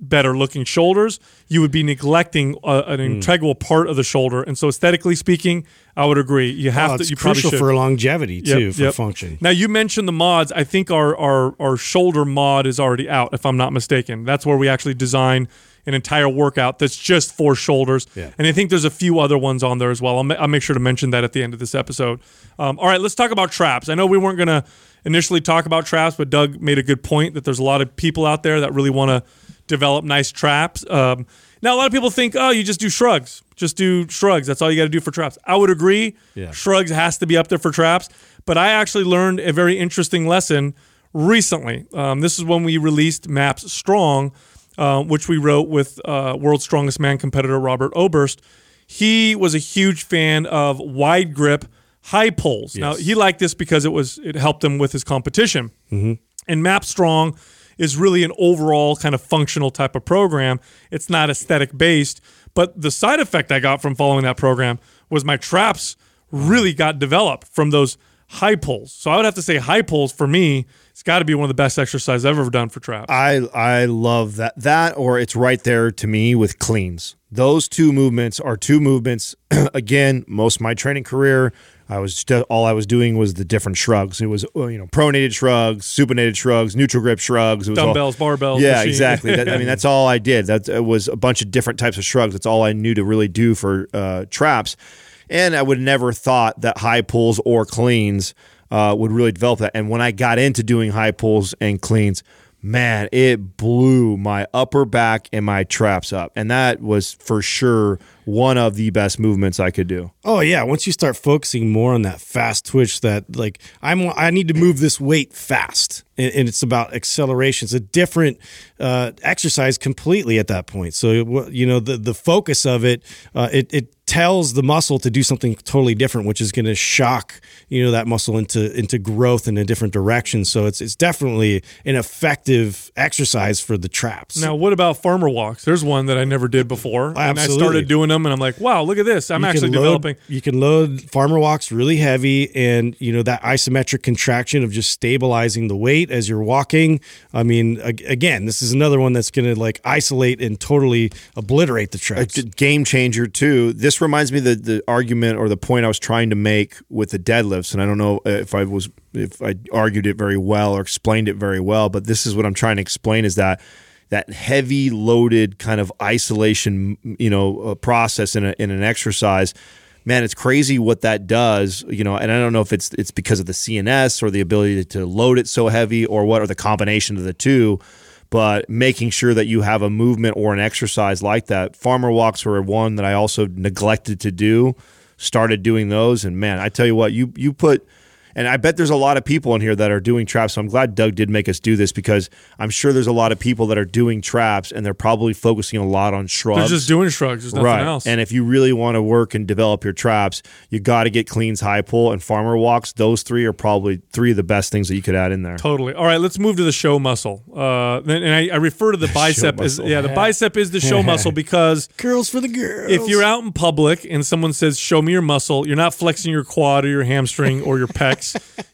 better looking shoulders, you would be neglecting uh, an Hmm. integral part of the shoulder. And so aesthetically speaking, I would agree. You have Oh, to it's you crucial for longevity Yep, too, for yep. function. Now you mentioned the mods. I think our, our our shoulder mod is already out, if I'm not mistaken. That's where we actually design an entire workout that's just for shoulders. Yeah. And I think there's a few other ones on there as well. I'll, ma- I'll make sure to mention that at the end of this episode. Um, all right, let's talk about traps. I know we weren't gonna initially talk about traps, but Doug made a good point that there's a lot of people out there that really want to develop nice traps. Um, now a lot of people think, oh, you just do shrugs, just do shrugs. That's all you got to do for traps. I would agree. Yeah. Shrugs has to be up there for traps. But I actually learned a very interesting lesson recently. Um, this is when we released Maps Strong, uh, which we wrote with uh, World's Strongest Man competitor Robert Oberst. He was a huge fan of wide grip high pulls. Now he liked this because it was it helped him with his competition. And Map Strong is really an overall kind of functional type of program. It's not aesthetic based, but the side effect I got from following that program was my traps really got developed from those high pulls. So I would have to say high pulls for me, it's got to be one of the best exercises I've ever done for traps. I I love that that or it's right there to me with cleans. Those two movements are two movements. again, most my training career, I was just, all I was doing was the different shrugs. It was uh, you know pronated shrugs, supinated shrugs, neutral grip shrugs. It was all- Dumbbells, barbells, Yeah, machine. exactly. That, I mean, that's all I did. That it was a bunch of different types of shrugs. That's all I knew to really do for uh, traps. And I would never thought that high pulls or cleans uh, would really develop that. And when I got into doing high pulls and cleans, man, it blew my upper back and my traps up. And that was for sure one of the best movements I could do. Oh yeah, once you start focusing more on that fast twitch, that like I'm, I need to move this weight fast, and, and it's about acceleration. It's a different uh, exercise completely at that point. So what- you know the the focus of it, uh, it it tells the muscle to do something totally different, which is going to shock you know that muscle into into growth in a different direction. So it's it's definitely an effective exercise for the traps. Now, what about farmer walks? There's one that I never did before, and I started doing them, and I'm like, wow, look at this! I'm You actually load- developing. You can load farmer walks really heavy, and you know that isometric contraction of just stabilizing the weight as you're walking. I mean, again, this is another one that's going to like isolate and totally obliterate the a game changer too. This reminds me of the the argument or the point I was trying to make with the deadlifts, and I don't know if I was if I argued it very well or explained it very well, but this is what I'm trying to explain: is that that heavy loaded kind of isolation, you know, uh, process in a, in an exercise. Man, it's crazy what that does, you know. And I don't know if it's it's because of the CNS or the ability to load it so heavy, or what, or the combination of the two but making sure that you have a movement or an exercise like that. Farmer walks were one that I also neglected to do. Started doing those, and man, I tell you what, you you put, and I bet there's a lot of people in here that are doing traps. So I'm glad Doug did make us do this because I'm sure there's a lot of people that are doing traps and they're probably focusing a lot on shrugs. They're just doing shrugs. There's nothing right. else. And if you really want to work and develop your traps, you got to get cleans, high pull, and farmer walks. Those three are probably three of the best things that you could add in there. Totally. All right, let's move to the show muscle. Uh, and I, I refer to the bicep as yeah, the bicep is the show muscle because Girls for the girls. if you're out in public and someone says, "Show me your muscle," you're not flexing your quad or your hamstring or your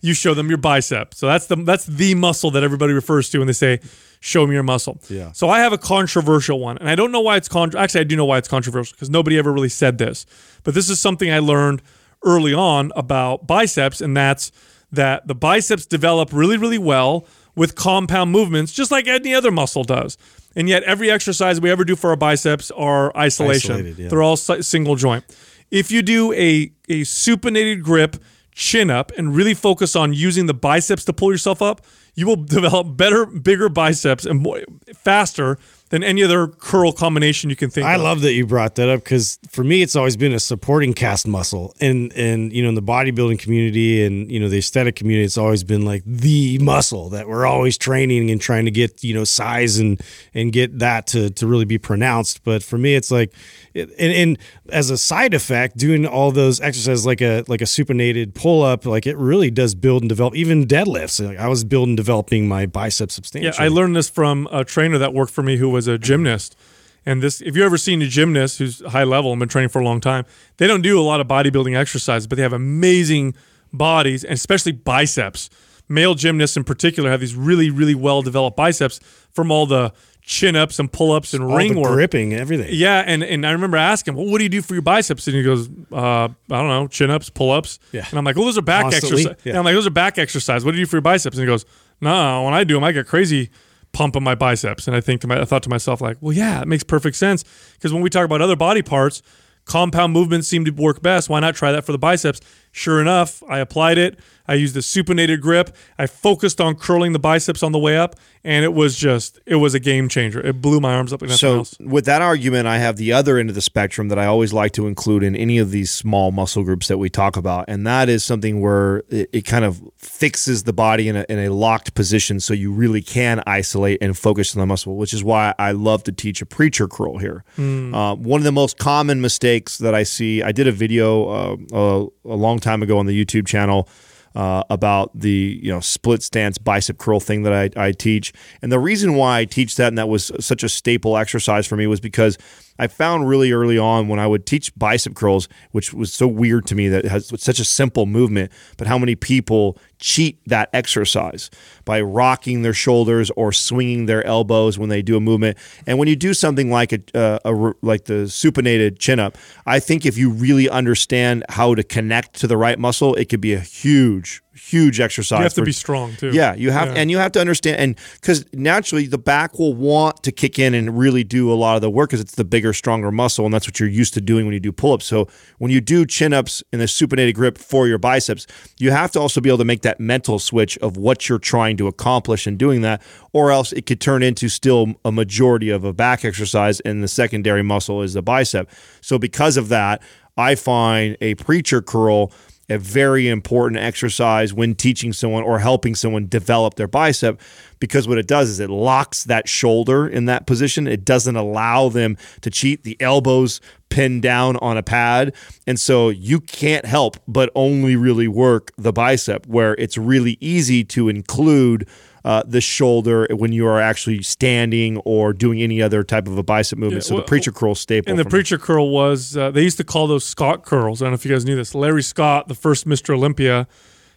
you show them your bicep. So that's the that's the muscle that everybody refers to when they say, "Show me your muscle." Yeah. So I have a controversial one, and I don't know why it's con. Actually, I do know why it's controversial because nobody ever really said this. But this is something I learned early on about biceps, and that's that the biceps develop really, really well with compound movements, just like any other muscle does. And yet, every exercise we ever do for our biceps are isolation. Isolated, yeah. They're all single joint. If you do a a supinated grip chin up and really focus on using the biceps to pull yourself up, you will develop better, bigger biceps and more, faster than any other curl combination you can think of. I of. love that you brought that up because for me, it's always been a supporting cast muscle, and and you know in the bodybuilding community and you know the aesthetic community, it's always been like the muscle that we're always training and trying to get you know size and and get that to to really be pronounced. But for me, it's like, it, and, and as a side effect, doing all those exercises like a like a supinated pull up, like it really does build and develop. Even deadlifts, like I was building developing my biceps substantially. Yeah, I learned this from a trainer that worked for me who was a gymnast. And this, if you've ever seen a gymnast who's high level and been training for a long time, they don't do a lot of bodybuilding exercises, but they have amazing bodies, and especially biceps. Male gymnasts in particular have these really, really well developed biceps from all the chin ups and pull ups and all ring work. gripping, everything. Yeah, and, and I remember asking, well, what do you do for your biceps? And he goes, uh, I don't know, chin ups, pull ups. Yeah. And I'm like, well, those are back exercises. yeah. And I'm like, those are back exercises. What do you do for your biceps? And he goes, no, when I do them, I get crazy pumping my biceps. And I think to my, I thought to myself, like, well, yeah, it makes perfect sense because when we talk about other body parts, compound movements seem to work best. Why not try that for the biceps? Sure enough, I applied it. I used a supinated grip. I focused on curling the biceps on the way up, and it was just it was a game changer. It blew my arms up like nothing So, else. with that argument, I have the other end of the spectrum that I always like to include in any of these small muscle groups that we talk about. And that is something where it, it kind of fixes the body in a, in a locked position so you really can isolate and focus on the muscle, which is why I love to teach a preacher curl here. Uh, one of the most common mistakes that I see, I did a video uh, a, a long time ago on the YouTube channel uh, about the you know split stance bicep curl thing that I, I teach. And the reason why I teach that and that was such a staple exercise for me was because I found really early on when I would teach bicep curls, which was so weird to me that it has such a simple movement, but how many people cheat that exercise by rocking their shoulders or swinging their elbows when they do a movement. And when you do something like a, uh, a like the supinated chin up, I think if you really understand how to connect to the right muscle, it could be a huge, huge exercise. You have to for- be strong too. yeah, you have, Yeah. and you have to understand, and because naturally the back will want to kick in and really do a lot of the work because it's the bigger, stronger muscle, and that's what you're used to doing when you do pull ups. So when you do chin ups in the supinated grip for your biceps, you have to also be able to make that mental switch of what you're trying to accomplish in doing that, or else it could turn into still a majority of a back exercise, and the secondary muscle is the bicep. So because of that, I find a preacher curl a very important exercise when teaching someone or helping someone develop their bicep because what it does is it locks that shoulder in that position. It doesn't allow them to cheat. The elbows pinned down on a pad. And so you can't help but only really work the bicep where it's really easy to include uh, the shoulder when you are actually standing or doing any other type of a bicep movement. Yeah, so well, the preacher curl staple. And the for me. preacher curl was uh, they used to call those Scott curls. I don't know if you guys knew this. Larry Scott, the first Mr. Olympia,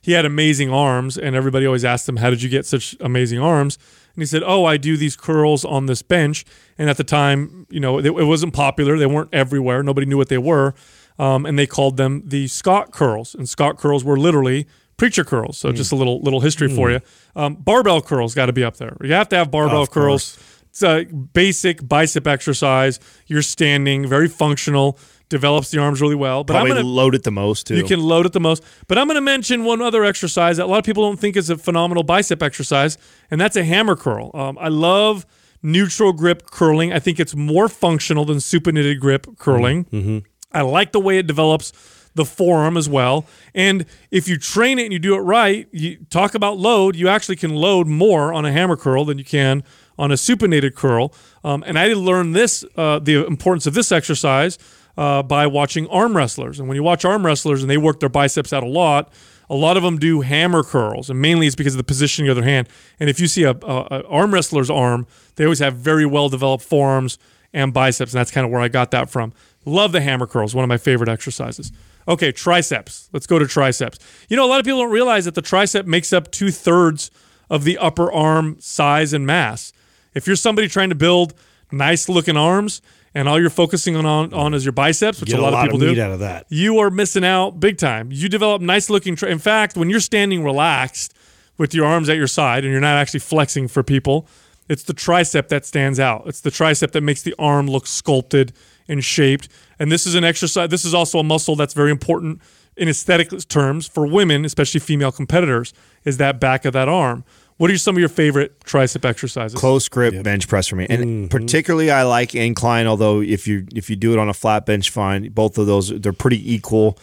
he had amazing arms, and everybody always asked him, "How did you get such amazing arms?" And he said, "Oh, I do these curls on this bench." And at the time, you know, it, it wasn't popular. They weren't everywhere. Nobody knew what they were, um, and they called them the Scott curls. And Scott curls were literally preacher curls. So just a little little history for you. Um, barbell curls got to be up there. You have to have barbell curls. It's a basic bicep exercise. You're standing, very functional, develops the arms really well. But Probably I'm gonna load it the most too. you can load it the most. But I'm gonna mention one other exercise that a lot of people don't think is a phenomenal bicep exercise, and that's a hammer curl. Um, I love neutral grip curling. I think it's more functional than supinated grip curling. I like the way it develops the forearm as well. And if you train it and you do it right, you talk about load, you actually can load more on a hammer curl than you can on a supinated curl. Um, and I learned this, uh, the importance of this exercise uh, by watching arm wrestlers. And when you watch arm wrestlers and they work their biceps out a lot, a lot of them do hammer curls, and mainly it's because of the positioning of their hand. And if you see a, a, a arm wrestler's arm, they always have very well developed forearms and biceps, and that's kind of where I got that from. Love the hammer curls, one of my favorite exercises. Okay, triceps. Let's go to triceps. You know, a lot of people don't realize that the tricep makes up two thirds of the upper arm size and mass. If you're somebody trying to build nice looking arms and all you're focusing on, on, on is your biceps, which Get a lot, of people meat do, out of that. you are missing out big time. You develop nice looking. Tri- in fact, when you're standing relaxed with your arms at your side and you're not actually flexing for people, it's the tricep that stands out. It's the tricep that makes the arm look sculpted and shaped. And this is an exercise. This is also a muscle that's very important in aesthetic terms for women, especially female competitors, is that back of that arm. What are some of your favorite tricep exercises? close grip bench press for me, and particularly I like incline. Although if you if you do it on a flat bench, fine. Both of those they're pretty equal.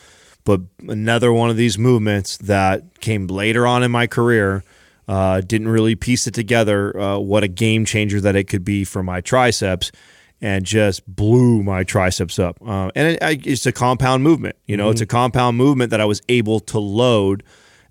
But another one of these movements that came later on in my career uh, didn't really piece it together. Uh, what a game changer that it could be for my triceps, and just blew my triceps up. Uh, and it, I, it's a compound movement. You know, it's a compound movement that I was able to load,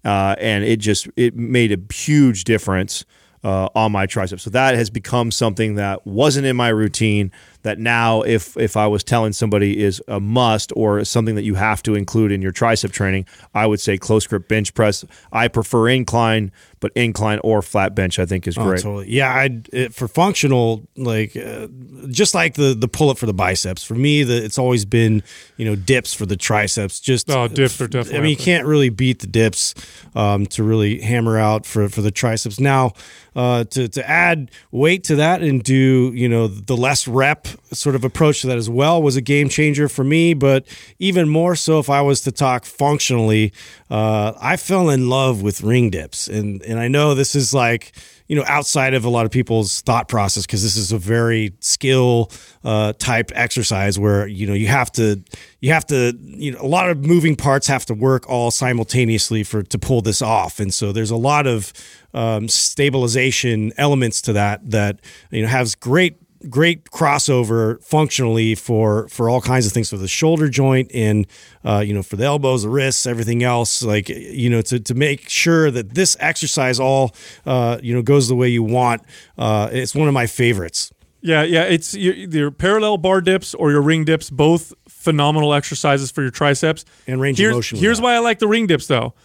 uh, and it just it made a huge difference uh, on my triceps. So that has become something that wasn't in my routine. That now, if if I was telling somebody is a must or something that you have to include in your tricep training, I would say close grip bench press. I prefer incline, but incline or flat bench I think is Oh, great. totally. Yeah, I it, for functional, like uh, just like the the pull up for the biceps. For me, the it's always been you know dips for the triceps. Just Oh, dips are definitely I mean, you can't really beat the dips um, to really hammer out for for the triceps. Now, uh, to to add weight to that and do you know the less rep sort of approach to that as well was a game changer for me. But even more so, if I was to talk functionally, uh, I fell in love with ring dips, and and I know this is like you know outside of a lot of people's thought process because this is a very skill uh, type exercise where you know you have to you have to you know a lot of moving parts have to work all simultaneously for to pull this off and so there's a lot of um, stabilization elements to that that you know has great great crossover functionally for for all kinds of things for the shoulder joint and uh, you know for the elbows the wrists everything else like you know to, to make sure that this exercise all uh, you know goes the way you want uh, it's one of my favorites Yeah, yeah. It's your, your parallel bar dips or your ring dips, both phenomenal exercises for your triceps. And range of here's, motion Here's why I like the ring dips, though.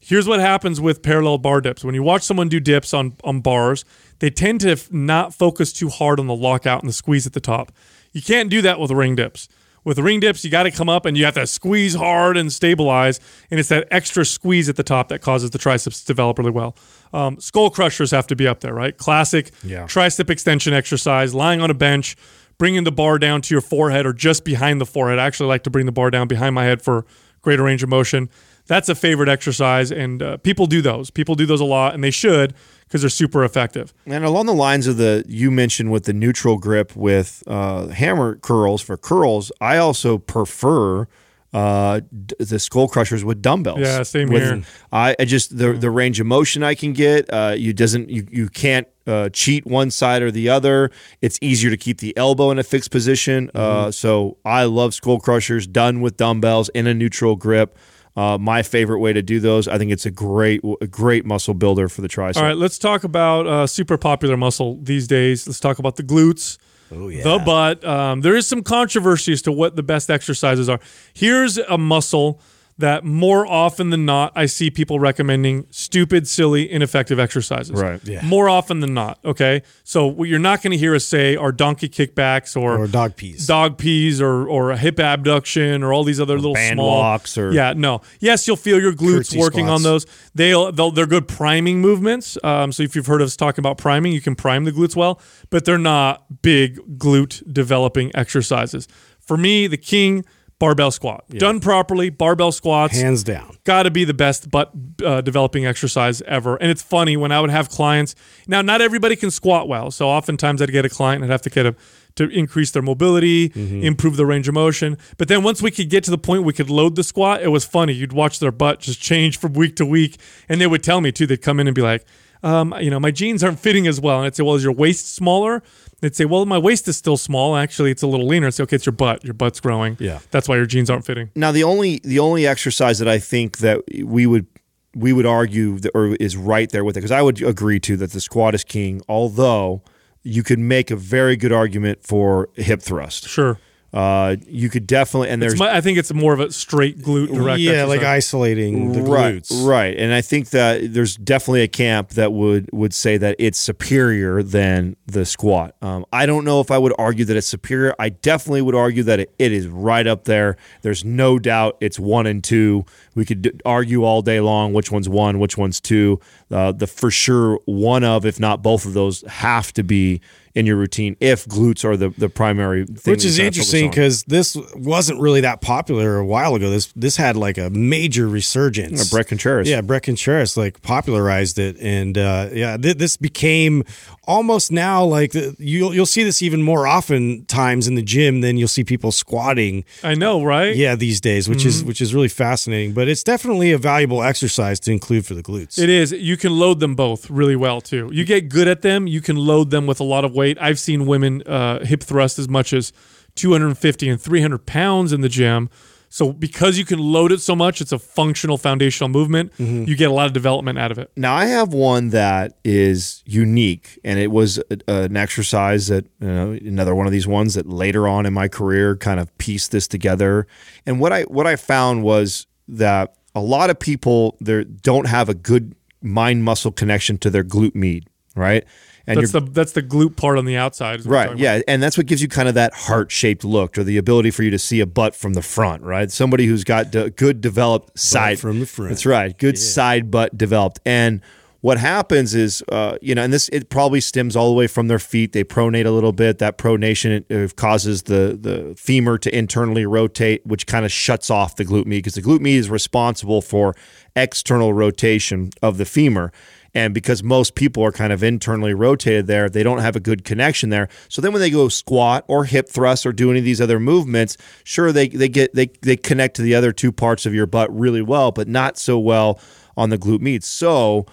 Here's what happens with parallel bar dips. When you watch someone do dips on, on bars, they tend to not focus too hard on the lockout and the squeeze at the top. You can't do that with ring dips. With ring dips, you got to come up and you have to squeeze hard and stabilize, and it's that extra squeeze at the top that causes the triceps to develop really well. Um, skull crushers have to be up there, right? Classic Yeah. tricep extension exercise, lying on a bench, bringing the bar down to your forehead or just behind the forehead. I actually like to bring the bar down behind my head for greater range of motion. That's a favorite exercise, and uh, people do those. People do those a lot, and they should because they're super effective. And along the lines of the you mentioned with the neutral grip with uh, hammer curls for curls, I also prefer uh, d- the skull crushers with dumbbells. Yeah, same With- here. I, I just the the range of motion I can get. Uh, you doesn't you you can't uh, cheat one side or the other. It's easier to keep the elbow in a fixed position. Uh, so I love skull crushers done with dumbbells in a neutral grip. Uh, my favorite way to do those. I think it's a great a great muscle builder for the tricep. All right, let's talk about uh, super popular muscle these days. Let's talk about the glutes. Oh yeah, the butt. Um, there is some controversy as to what the best exercises are. Here's a muscle that more often than not I see people recommending stupid, silly, ineffective exercises. Right. Yeah. More often than not. Okay. So what you're not going to hear us say are donkey kickbacks or, or dog peas dog peas or or a hip abduction or all these other little band small walks or- yeah no yes you'll feel your glutes working on those they'll, they'll they're good priming movements um, so if you've heard us talking about priming you can prime the glutes well but they're not big glute developing exercises for me the king barbell squat done properly barbell squats hands down got to be the best butt uh, developing exercise ever. And it's funny when I would have clients. Now, not everybody can squat well, so oftentimes I'd get a client and I'd have to get a to increase their mobility, improve the range of motion. But then once we could get to the point we could load the squat, it was funny. You'd watch their butt just change from week to week, and they would tell me too. They'd come in and be like. Um, you know, my jeans aren't fitting as well. And I'd say, well, is your waist smaller? They'd say, well, my waist is still small. Actually, it's a little leaner. I'd okay, it's your butt. Your butt's growing. Yeah. That's why your jeans aren't fitting. Now the only the only exercise that I think that we would we would argue that, or is right there with it because I would agree to that the squat is king. Although you could make a very good argument for hip thrust. Sure. Uh, you could definitely and there's my, I think it's more of a straight glute direct. yeah exercise. like isolating the right, glutes right, and I think that there's definitely a camp that would would say that it's superior than the squat. Um, I don't know if I would argue that it's superior. I definitely would argue that it, it is right up there. There's no doubt it's one and two. We could d- argue all day long which one's one, which one's two. Uh, the for sure one of, if not both of those, have to be in your routine if glutes are the, the primary thing. Which that is you kinda focus interesting because this wasn't really that popular a while ago. This this had like a major resurgence. Yeah, Bret Contreras. Yeah, Bret Contreras like popularized it, and uh, yeah, th- this became almost now like the, you'll you'll see this even more often times in the gym than you'll see people squatting. I know, right? Yeah, these days, which is Mm-hmm. which is really fascinating. But it's definitely a valuable exercise to include for the glutes. It is. You can load them both really well too. You get good at them. You can load them with a lot of weight. I've seen women uh, hip thrust as much as 250 and 300 pounds in the gym. So because you can load it so much, it's a functional foundational movement. You get a lot of development out of it. Now I have one that is unique, and it was a, an exercise that you know, another one of these ones that later on in my career kind of pieced this together. And what I what I found was that a lot of people there don't have a good mind muscle connection to their glute med, right? And That's the that's the glute part on the outside. is what Right. Yeah. And that's what gives you kind of that heart shaped look or the ability for you to see a butt from the front, right? Somebody who's got de- good developed side from the front. That's right. Good side butt developed. And what happens is, uh, you know, and this, it probably stems all the way from their feet. They pronate a little bit. That pronation uh, causes the, the femur to internally rotate, which kind of shuts off the glute med because the glute med is responsible for external rotation of the femur. And because most people are kind of internally rotated there, they don't have a good connection there. So then when they go squat or hip thrust or do any of these other movements, sure they they get they they connect to the other two parts of your butt really well, but not so well on the glute med. So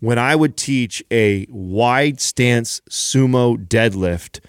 when I would teach a wide stance sumo deadlift,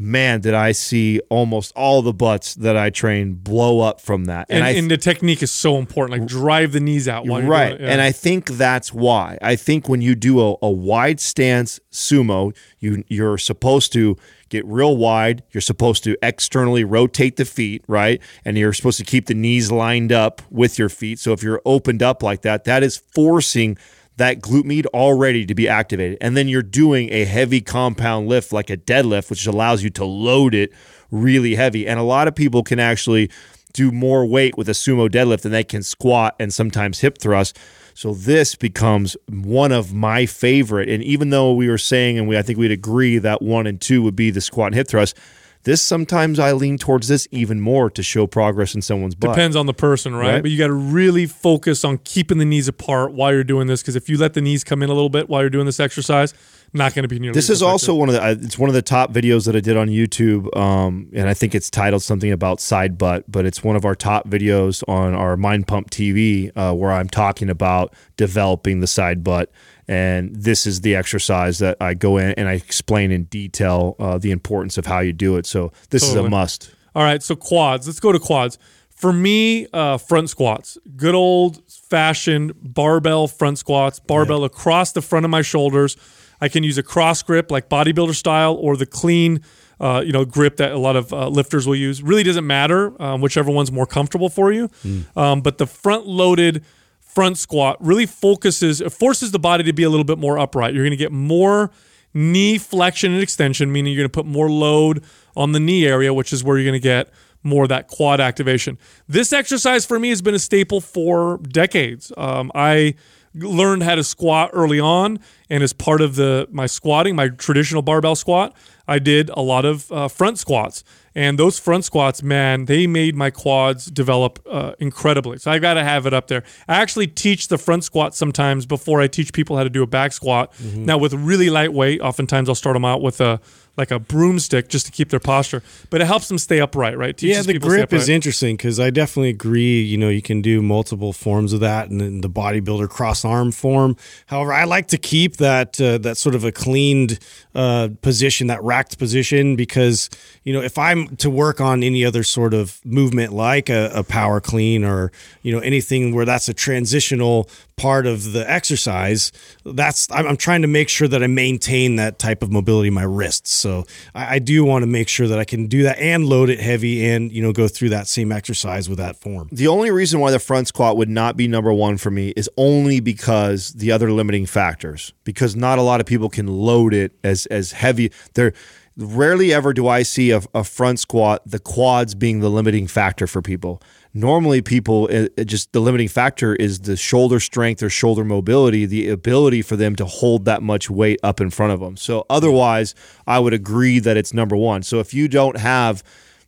man, did I see almost all the butts that I trained blow up from that. And, I and the technique is so important. Like drive the knees out while right. Yeah. And I think that's why. I think when you do a, a wide stance sumo, you you're supposed to get real wide. You're supposed to externally rotate the feet, right? And you're supposed to keep the knees lined up with your feet. So if you're opened up like that, that is forcing that glute med already to be activated. And then you're doing a heavy compound lift like a deadlift, which allows you to load it really heavy. And a lot of people can actually do more weight with a sumo deadlift than they can squat and sometimes hip thrust. So this becomes one of my favorite. And even though we were saying, and we I think we'd agree that one and two would be the squat and hip thrust, this sometimes I lean towards this even more to show progress in someone's butt. Depends on the person, right? Right. But you got to really focus on keeping the knees apart while you're doing this. Because if you let the knees come in a little bit while you're doing this exercise, not going to be nearly. This is also one of the. It's one of the top videos that I did on YouTube, um, and I think it's titled something about side butt. But it's one of our top videos on our Mind Pump TV, uh, where I'm talking about developing the side butt. And this is the exercise that I go in and I explain in detail uh, the importance of how you do it. So this is a must. All right, so quads. Let's go to quads. For me, uh, front squats. Good old fashioned barbell front squats, barbell across the front of my shoulders. I can use a cross grip like bodybuilder style or the clean, uh, you know, grip that a lot of uh, lifters will use. Really doesn't matter, um, whichever one's more comfortable for you. Um, but the front loaded front squat really focuses, it forces the body to be a little bit more upright. You're going to get more knee flexion and extension, meaning you're going to put more load on the knee area, which is where you're going to get more of that quad activation. This exercise for me has been a staple for decades. Um, I learned how to squat early on, and as part of the my squatting, my traditional barbell squat, I did a lot of uh, front squats. And those front squats, man, they made my quads develop uh, incredibly. So I got to have it up there. I actually teach the front squat sometimes before I teach people how to do a back squat. Mm-hmm. Now with really lightweight, oftentimes I'll start them out with a like a broomstick just to keep their posture, but it helps them stay upright, right? Teaches yeah, the people to stay grip is interesting because I definitely agree. You know, you can do multiple forms of that, and then the bodybuilder cross arm form. However, I like to keep that uh, that sort of a cleaned uh, position, that racked position, because you know if I'm to work on any other sort of movement like a, a power clean or you know anything where that's a transitional part of the exercise, that's I'm, I'm trying to make sure that I maintain that type of mobility in my wrists. So I, I do want to make sure that I can do that and load it heavy and you know go through that same exercise with that form. The only reason why the front squat would not be number one for me is only because the other limiting factors. Because not a lot of people can load it as as heavy. There rarely ever do I see a, a front squat the quads being the limiting factor for people. Normally people it, just the limiting factor is the shoulder strength or shoulder mobility, the ability for them to hold that much weight up in front of them. So otherwise, I would agree that it's number one. So if you don't have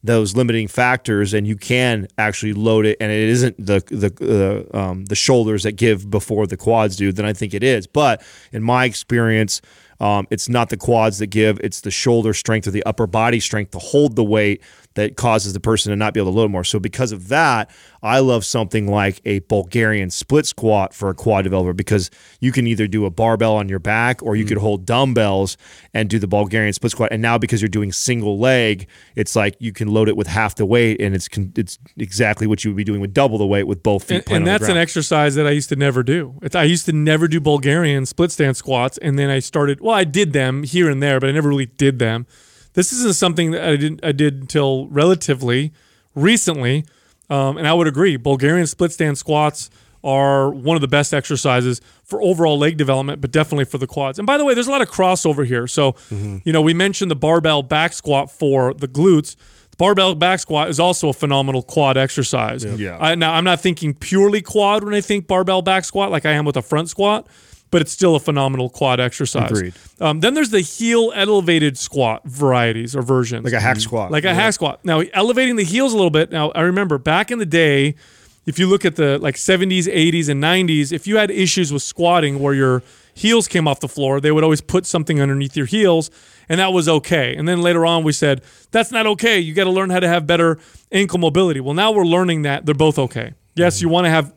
those limiting factors and you can actually load it and it isn't the the uh, um, the shoulders that give before the quads do then I think it is but in my experience um, it's not the quads that give it's the shoulder strength or the upper body strength to hold the weight that causes the person to not be able to load more so because of that I love something like a Bulgarian split squat for a quad developer because you can either do a barbell on your back or you could mm. hold dumbbells and do the Bulgarian split squat. And now because you're doing single leg, it's like you can load it with half the weight, and it's it's exactly what you would be doing with double the weight with both feet. and, and that's an exercise that I used to never do. It's, I used to never do Bulgarian split stance squats, and then I started. Well, I did them here and there, but I never really did them. This isn't something that I didn't. I did until relatively recently, um, and I would agree. Bulgarian split stand squats are one of the best exercises for overall leg development, but definitely for the quads. And by the way, there's a lot of crossover here. So, you know, we mentioned the barbell back squat for the glutes. The barbell back squat is also a phenomenal quad exercise. Yeah. I, now, I'm not thinking purely quad when I think barbell back squat like I am with a front squat, but it's still a phenomenal quad exercise. Agreed. Um, then there's the heel elevated squat varieties or versions like a hack squat. like a hack squat. Now, elevating the heels a little bit. Now, I remember back in the day, if you look at the like 70s, 80s, and 90s, if you had issues with squatting where your heels came off the floor, they would always put something underneath your heels, and that was okay. And then later on, we said that's not okay. You got to learn how to have better ankle mobility. Well, now we're learning that they're both okay. Yes, you want to have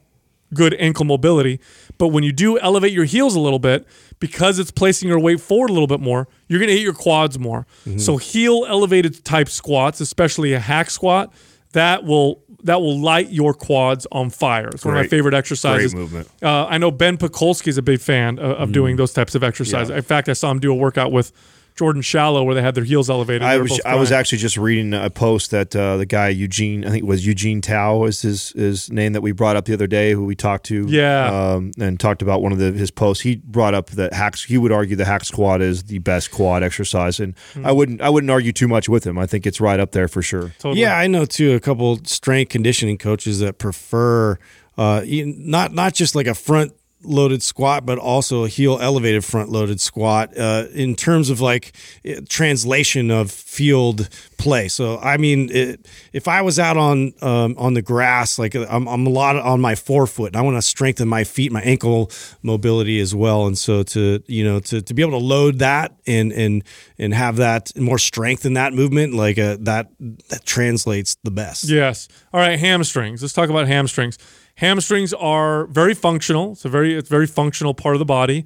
good ankle mobility. But when you do elevate your heels a little bit, because it's placing your weight forward a little bit more, you're going to hit your quads more. So heel elevated type squats, especially a hack squat, that will that will light your quads on fire. It's one of my favorite exercises. Great movement. Uh, I know Ben Pakulski is a big fan of, of doing those types of exercises. In fact, I saw him do a workout with Jordan Shallow where they had their heels elevated. I was I was actually just reading a post that uh, the guy Eugene I think it was Eugene Tao is his his name that we brought up the other day who we talked to Yeah. um, and talked about one of the his posts he brought up that hacks he would argue the hack squat is the best quad exercise and Hmm. I wouldn't I wouldn't argue too much with him I think it's right up there for sure Totally. Yeah, I know too a couple strength conditioning coaches that prefer uh, not not just like a front loaded squat, but also a heel elevated front loaded squat uh, in terms of like eh, translation of field play. So I mean, it, if I was out on um, on the grass, like I'm, I'm a lot on my forefoot, and I want to strengthen my feet, my ankle mobility as well, and so to you know to, to be able to load that and and and have that more strength in that movement, like uh, that that translates the best. Yes. All right, hamstrings. Let's talk about hamstrings. Hamstrings are very functional. It's a very it's a very functional part of the body.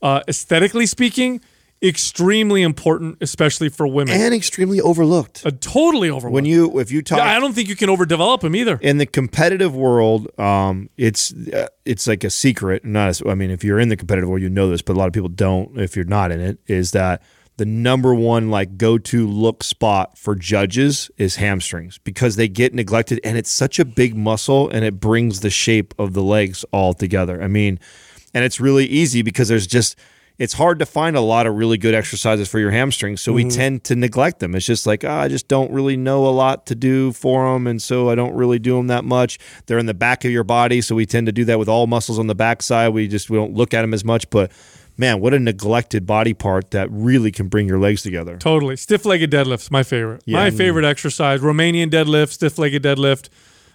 Uh, aesthetically speaking, extremely important, especially for women. and extremely overlooked uh, totally overlooked. when you if you talk I don't think you can overdevelop them either. in the competitive world, um, it's uh, it's like a secret. Not as I mean, if you're in the competitive world, you know this, but a lot of people don't. If you're not in it, is that the number one like go to look spot for judges is hamstrings because they get neglected, and it's such a big muscle, and it brings the shape of the legs all together. I mean, and it's really easy because there's just it's hard to find a lot of really good exercises for your hamstrings, so we mm-hmm. tend to neglect them. It's just like oh, I just don't really know a lot to do for them, and so I don't really do them that much. They're in the back of your body, so we tend to do that with all muscles on the backside. We just we don't look at them as much, but man, what a neglected body part that really can bring your legs together. Totally. Stiff legged deadlifts, my favorite. My favorite exercise. Romanian deadlift, stiff legged deadlift.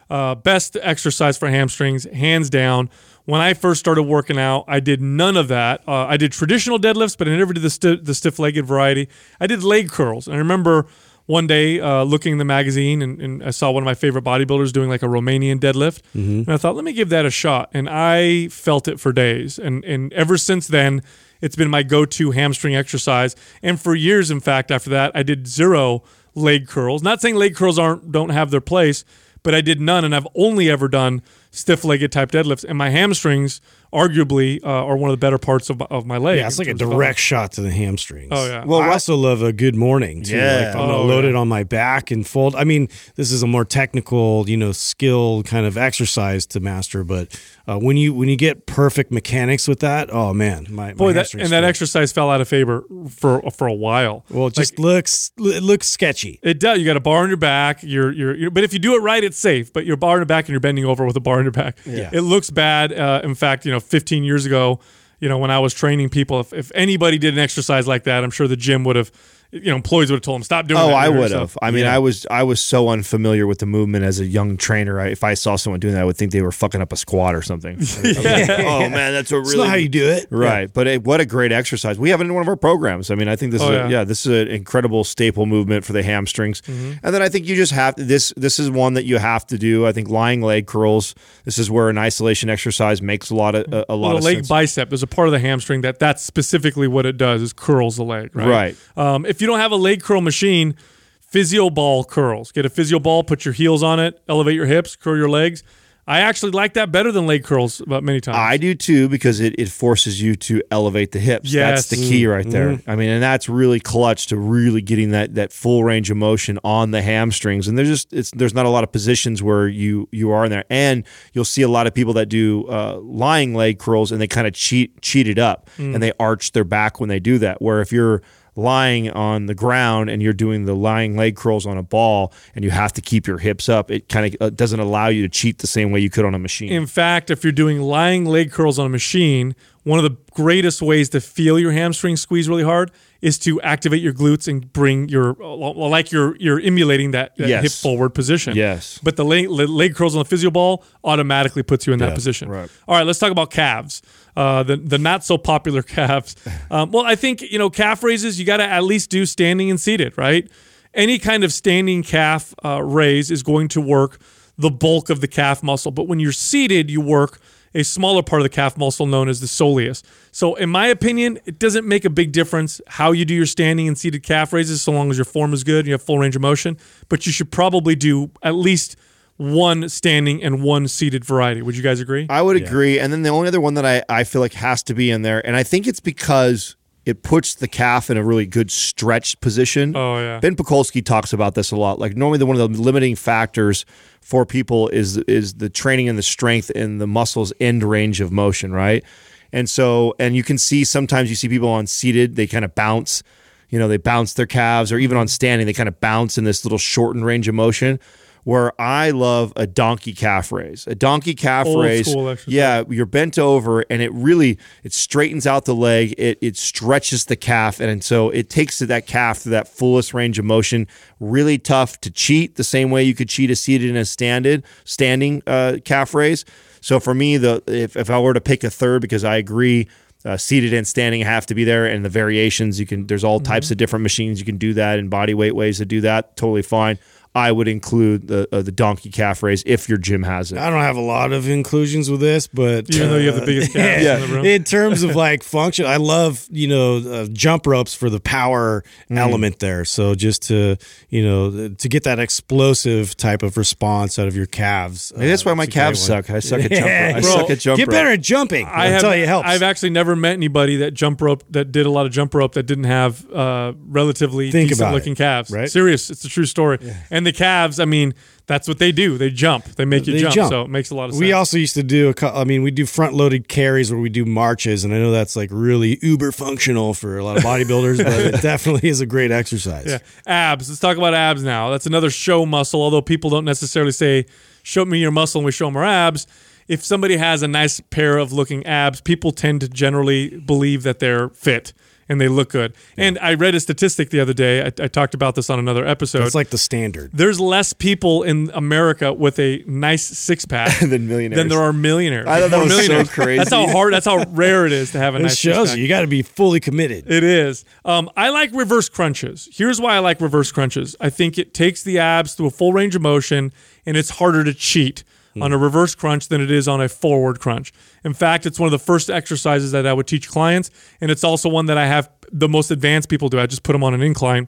Uh, best exercise for hamstrings, hands down. When I first started working out, I did none of that. Uh, I did traditional deadlifts, but I never did the, sti- the stiff legged variety. I did leg curls. And I remember one day uh, looking in the magazine and, and I saw one of my favorite bodybuilders doing like a Romanian deadlift. And I thought, let me give that a shot. And I felt it for days. And, and ever since then, it's been my go-to hamstring exercise. And for years, in fact, after that, I did zero leg curls. Not saying leg curls aren't don't have their place, but I did none, and I've only ever done stiff-legged type deadlifts. And my hamstrings arguably uh, are one of the better parts of, of my leg. Yeah, it's like a in terms of direct shot to the hamstrings. Oh, yeah. Well, I also love a good morning too. Yeah. Like I'm gonna Oh, load yeah. it on my back and fold. I mean, this is a more technical, you know, skill kind of exercise to master. But uh, when you when you get perfect mechanics with that, oh man, my Boy, my that, and that exercise fell out of favor for for a while. Well, it just looks it looks sketchy. It does. You got a bar on your back. You're, you're, you're, but if you do it right, it's safe. But you're bar on your back and you're bending over with a bar on your back. Yeah. It looks bad. Uh, in fact, you know, 15 years ago, you know, when I was training people, if, if anybody did an exercise like that, I'm sure the gym would have, you know, employees would have told them stop doing. Oh, that I would have. I mean, I was I was so unfamiliar with the movement as a young trainer. I, if I saw someone doing that, I would think they were fucking up a squat or something. oh man, that's a That's really not how you do it. Right, but it, what a great exercise. We have it in one of our programs. I mean, I think this Oh, is a, yeah. yeah, this is an incredible staple movement for the hamstrings. Mm-hmm. And then I think you just have this. This is one that you have to do. I think lying leg curls. This is where an isolation exercise makes a lot of a, a lot Well, of the leg sense. bicep there's a part of the hamstring that that's specifically what it does is curls the leg right Right. um, if you don't have a leg curl machine physio ball curls get a physio ball put your heels on it elevate your hips curl your legs i actually like that better than leg curls about many times I do too because it, it forces you to elevate the hips. Yes. That's the key right there. Mm-hmm. I mean, and that's really clutch to really getting that that full range of motion on the hamstrings. And there's just it's there's not a lot of positions where you you are in there. And you'll see a lot of people that do uh, lying leg curls and they kind of cheat cheat it up Mm. and they arch their back when they do that. Where if you're lying on the ground and you're doing the lying leg curls on a ball and you have to keep your hips up, it kind of uh, doesn't allow you to cheat the same way you could on a machine. in fact if you're doing lying leg curls on a machine one of the greatest ways to feel your hamstring squeeze really hard is to activate your glutes and bring your like you're you're emulating that, that Yes. hip forward position Yes. but the leg, leg curls on the physio ball automatically puts you in that position. right. All right, let's talk about calves. Uh, the the not so popular calves. Um, well, I think you know calf raises. You got to at least do standing and seated, right? Any kind of standing calf uh, raise is going to work the bulk of the calf muscle. But when you're seated, you work a smaller part of the calf muscle known as the soleus. So, in my opinion, it doesn't make a big difference how you do your standing and seated calf raises, so long as your form is good and you have full range of motion. But you should probably do at least one standing and one seated variety. Would you guys agree? I would agree. And then the only other one that I, I feel like has to be in there, and I think it's because it puts the calf in a really good stretched position. Oh, yeah. Ben Pakulski talks about this a lot. Like normally the one of the limiting factors for people is is the training and the strength in the muscles end range of motion, right? And so and you can see sometimes you see people on seated, they kind of bounce, you know, they bounce their calves or even on standing, they kind of bounce in this little shortened range of motion. Where I love a donkey calf raise, a donkey calf Old raise, yeah, you're bent over and it really it straightens out the leg. It, it stretches the calf. And, and so it takes to that calf to that fullest range of motion. Really tough to cheat the same way you could cheat a seated and a standing standing uh, calf raise. So for me the if, if i were to pick a third because i agree uh, seated and standing have to be there and the variations you can there's all types of different machines. You can do that and body weight ways to do that. Totally fine i would include the uh, the donkey calf raise if your gym has it I don't have a lot of inclusions with this, but Even though you have the uh, biggest calves yeah, in the room. in terms of like function, I love you know uh, jump ropes for the power Mm. element there. So just to you know to get that explosive type of response out of your calves. Maybe that's uh, why my it's a great calves suck. I suck at jump. Yeah, I bro, suck at jump. Get rope. better at jumping. I I'll have, tell you, it helps. I've actually never met anybody that jump rope that did a lot of jump rope that didn't have uh, relatively Think decent about it, looking calves. right? Serious, it's a true story. And the calves, I mean, that's what they do. They jump. They make you They jump, jump. So it makes a lot of sense. We also used to do a I mean, we do front loaded carries where we do marches, and I know that's like really uber functional for a lot of bodybuilders, but it definitely is a great exercise. Yeah. Abs. Let's talk about abs now. That's another show muscle, although people don't necessarily say, show me your muscle and we show them our abs. If somebody has a nice pair of looking abs, people tend to generally believe that they're fit and they look good. And I read a statistic the other day. I, I talked about this on another episode. It's like the standard. There's less people in America with a nice six pack Than millionaires. Than there are millionaires. I thought that was so crazy. That's how hard. That's how rare it is to have a It nice. shows six-pack. you you got to be fully committed. It is. Um, I like reverse crunches. Here's why I like reverse crunches. I think it takes the abs through a full range of motion, and it's harder to cheat on a reverse crunch than it is on a forward crunch. In fact, it's one of the first exercises that I would teach clients, and it's also one that I have the most advanced people do. I just put them on an incline.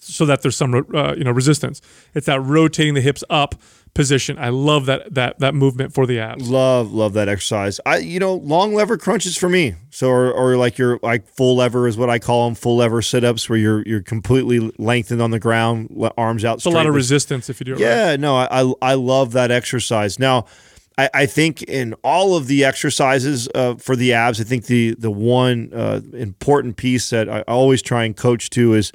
so that there's some uh, you know resistance. It's that rotating the hips up position. I love that that that movement for the abs. Love, love that exercise. I, you know, long lever crunches for me. So, or, or like your like full lever is what I call them, full lever sit ups, where you're you're completely lengthened on the ground, arms out. It's a lot of resistance if you do it right. Yeah, no, I, I I love that exercise. Now, I, I think in all of the exercises uh, for the abs, I think the the one uh, important piece that I always try and coach to is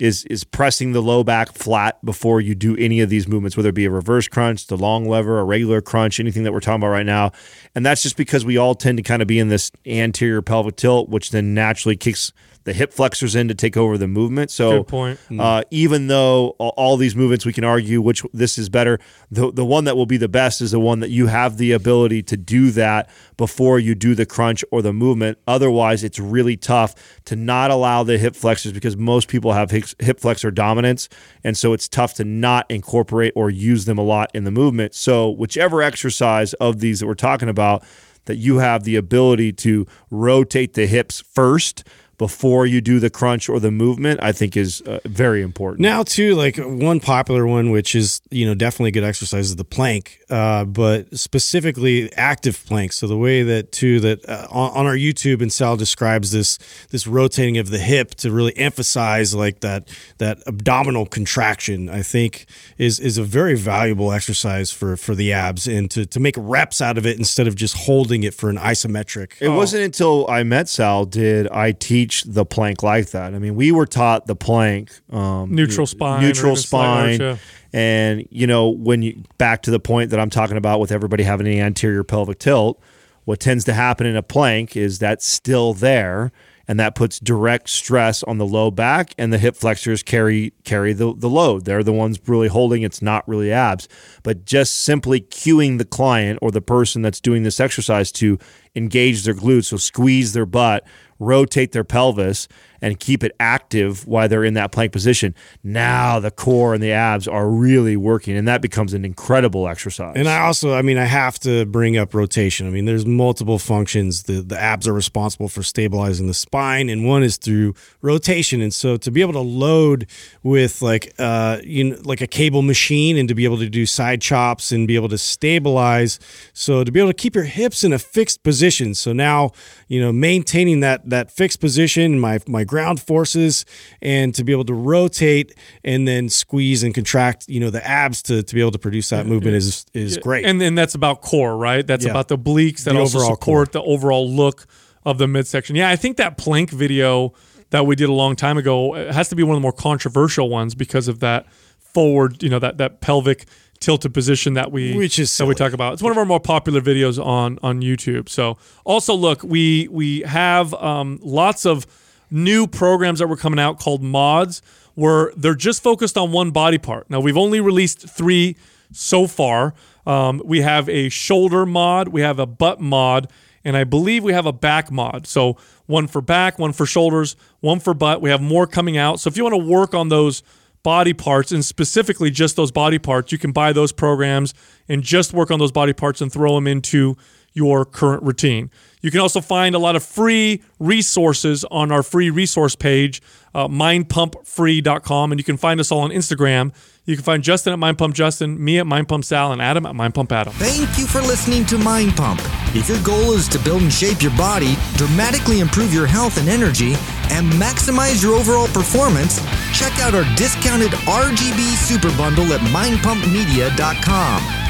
is is pressing the low back flat before you do any of these movements, whether it be a reverse crunch, the long lever, a regular crunch, anything that we're talking about right now. And that's just because we all tend to kind of be in this anterior pelvic tilt, which then naturally kicks the hip flexors in to take over the movement. So Good point. uh, even though all these movements we can argue which this is better, the the one that will be the best is the one that you have the ability to do that before you do the crunch or the movement. Otherwise, it's really tough to not allow the hip flexors because most people have hip, hip flexor dominance, and so it's tough to not incorporate or use them a lot in the movement. So whichever exercise of these that we're talking about that you have the ability to rotate the hips first before you do the crunch or the movement, I think is uh, very important. Now, too, like one popular one, which is you know definitely a good exercise, is the plank, uh, but specifically active plank. So the way that too that uh, on, on our YouTube, and Sal describes this this rotating of the hip to really emphasize like that that abdominal contraction. I think is is a very valuable exercise for for the abs and to to make reps out of it instead of just holding it for an isometric. It wasn't until I met Sal did I teach the plank like that. I mean, we were taught the plank, um, Neutral spine, neutral or even slight spine, arch, and you know when you back to the point that I'm talking about with everybody having the anterior pelvic tilt. What tends to happen in a plank is that's still there, and that puts direct stress on the low back, and the hip flexors carry carry the, the load. They're the ones really holding. It's not really abs, but just simply cueing the client or the person that's doing this exercise to engage their glutes, so squeeze their butt, rotate their pelvis, and keep it active while they're in that plank position. Now the core and the abs are really working, and that becomes an incredible exercise. And I also, I mean, I have to bring up rotation. I mean, there's multiple functions. The the abs are responsible for stabilizing the spine, and one is through rotation. And so to be able to load with like uh you know like a cable machine and to be able to do side chops and be able to stabilize, so to be able to keep your hips in a fixed position. So now, you know, maintaining that that fixed position, my my ground forces, and to be able to rotate and then squeeze and contract, you know, the abs to to be able to produce that movement is is great. And then that's about core, right? That's Yeah. about the obliques that The also overall support the overall look of the midsection. Yeah, I think that plank video that we did a long time ago it has to be one of the more controversial ones because of that forward, you know, that that pelvic tilted position that we Which is that we talk about. It's one of our more popular videos on on YouTube. So also look, we we have um, lots of new programs that were coming out called mods where they're just focused on one body part. Now we've only released three so far. Um, we have a shoulder mod, we have a butt mod, and I believe we have a back mod. So one for back, one for shoulders, one for butt. We have more coming out. So if you want to work on those body parts and specifically just those body parts, you can buy those programs and just work on those body parts and throw them into your current routine. You can also find a lot of free resources on our free resource page, uh, mindpumpfree.com, and you can find us all on Instagram. You can find Justin at mindpumpjustin, me at mindpumpsal, and Adam at mindpumpadam. Thank you for listening to Mind Pump. If your goal is to build and shape your body, dramatically improve your health and energy, and maximize your overall performance, check out our discounted RGB Super Bundle at mindpumpmedia.com.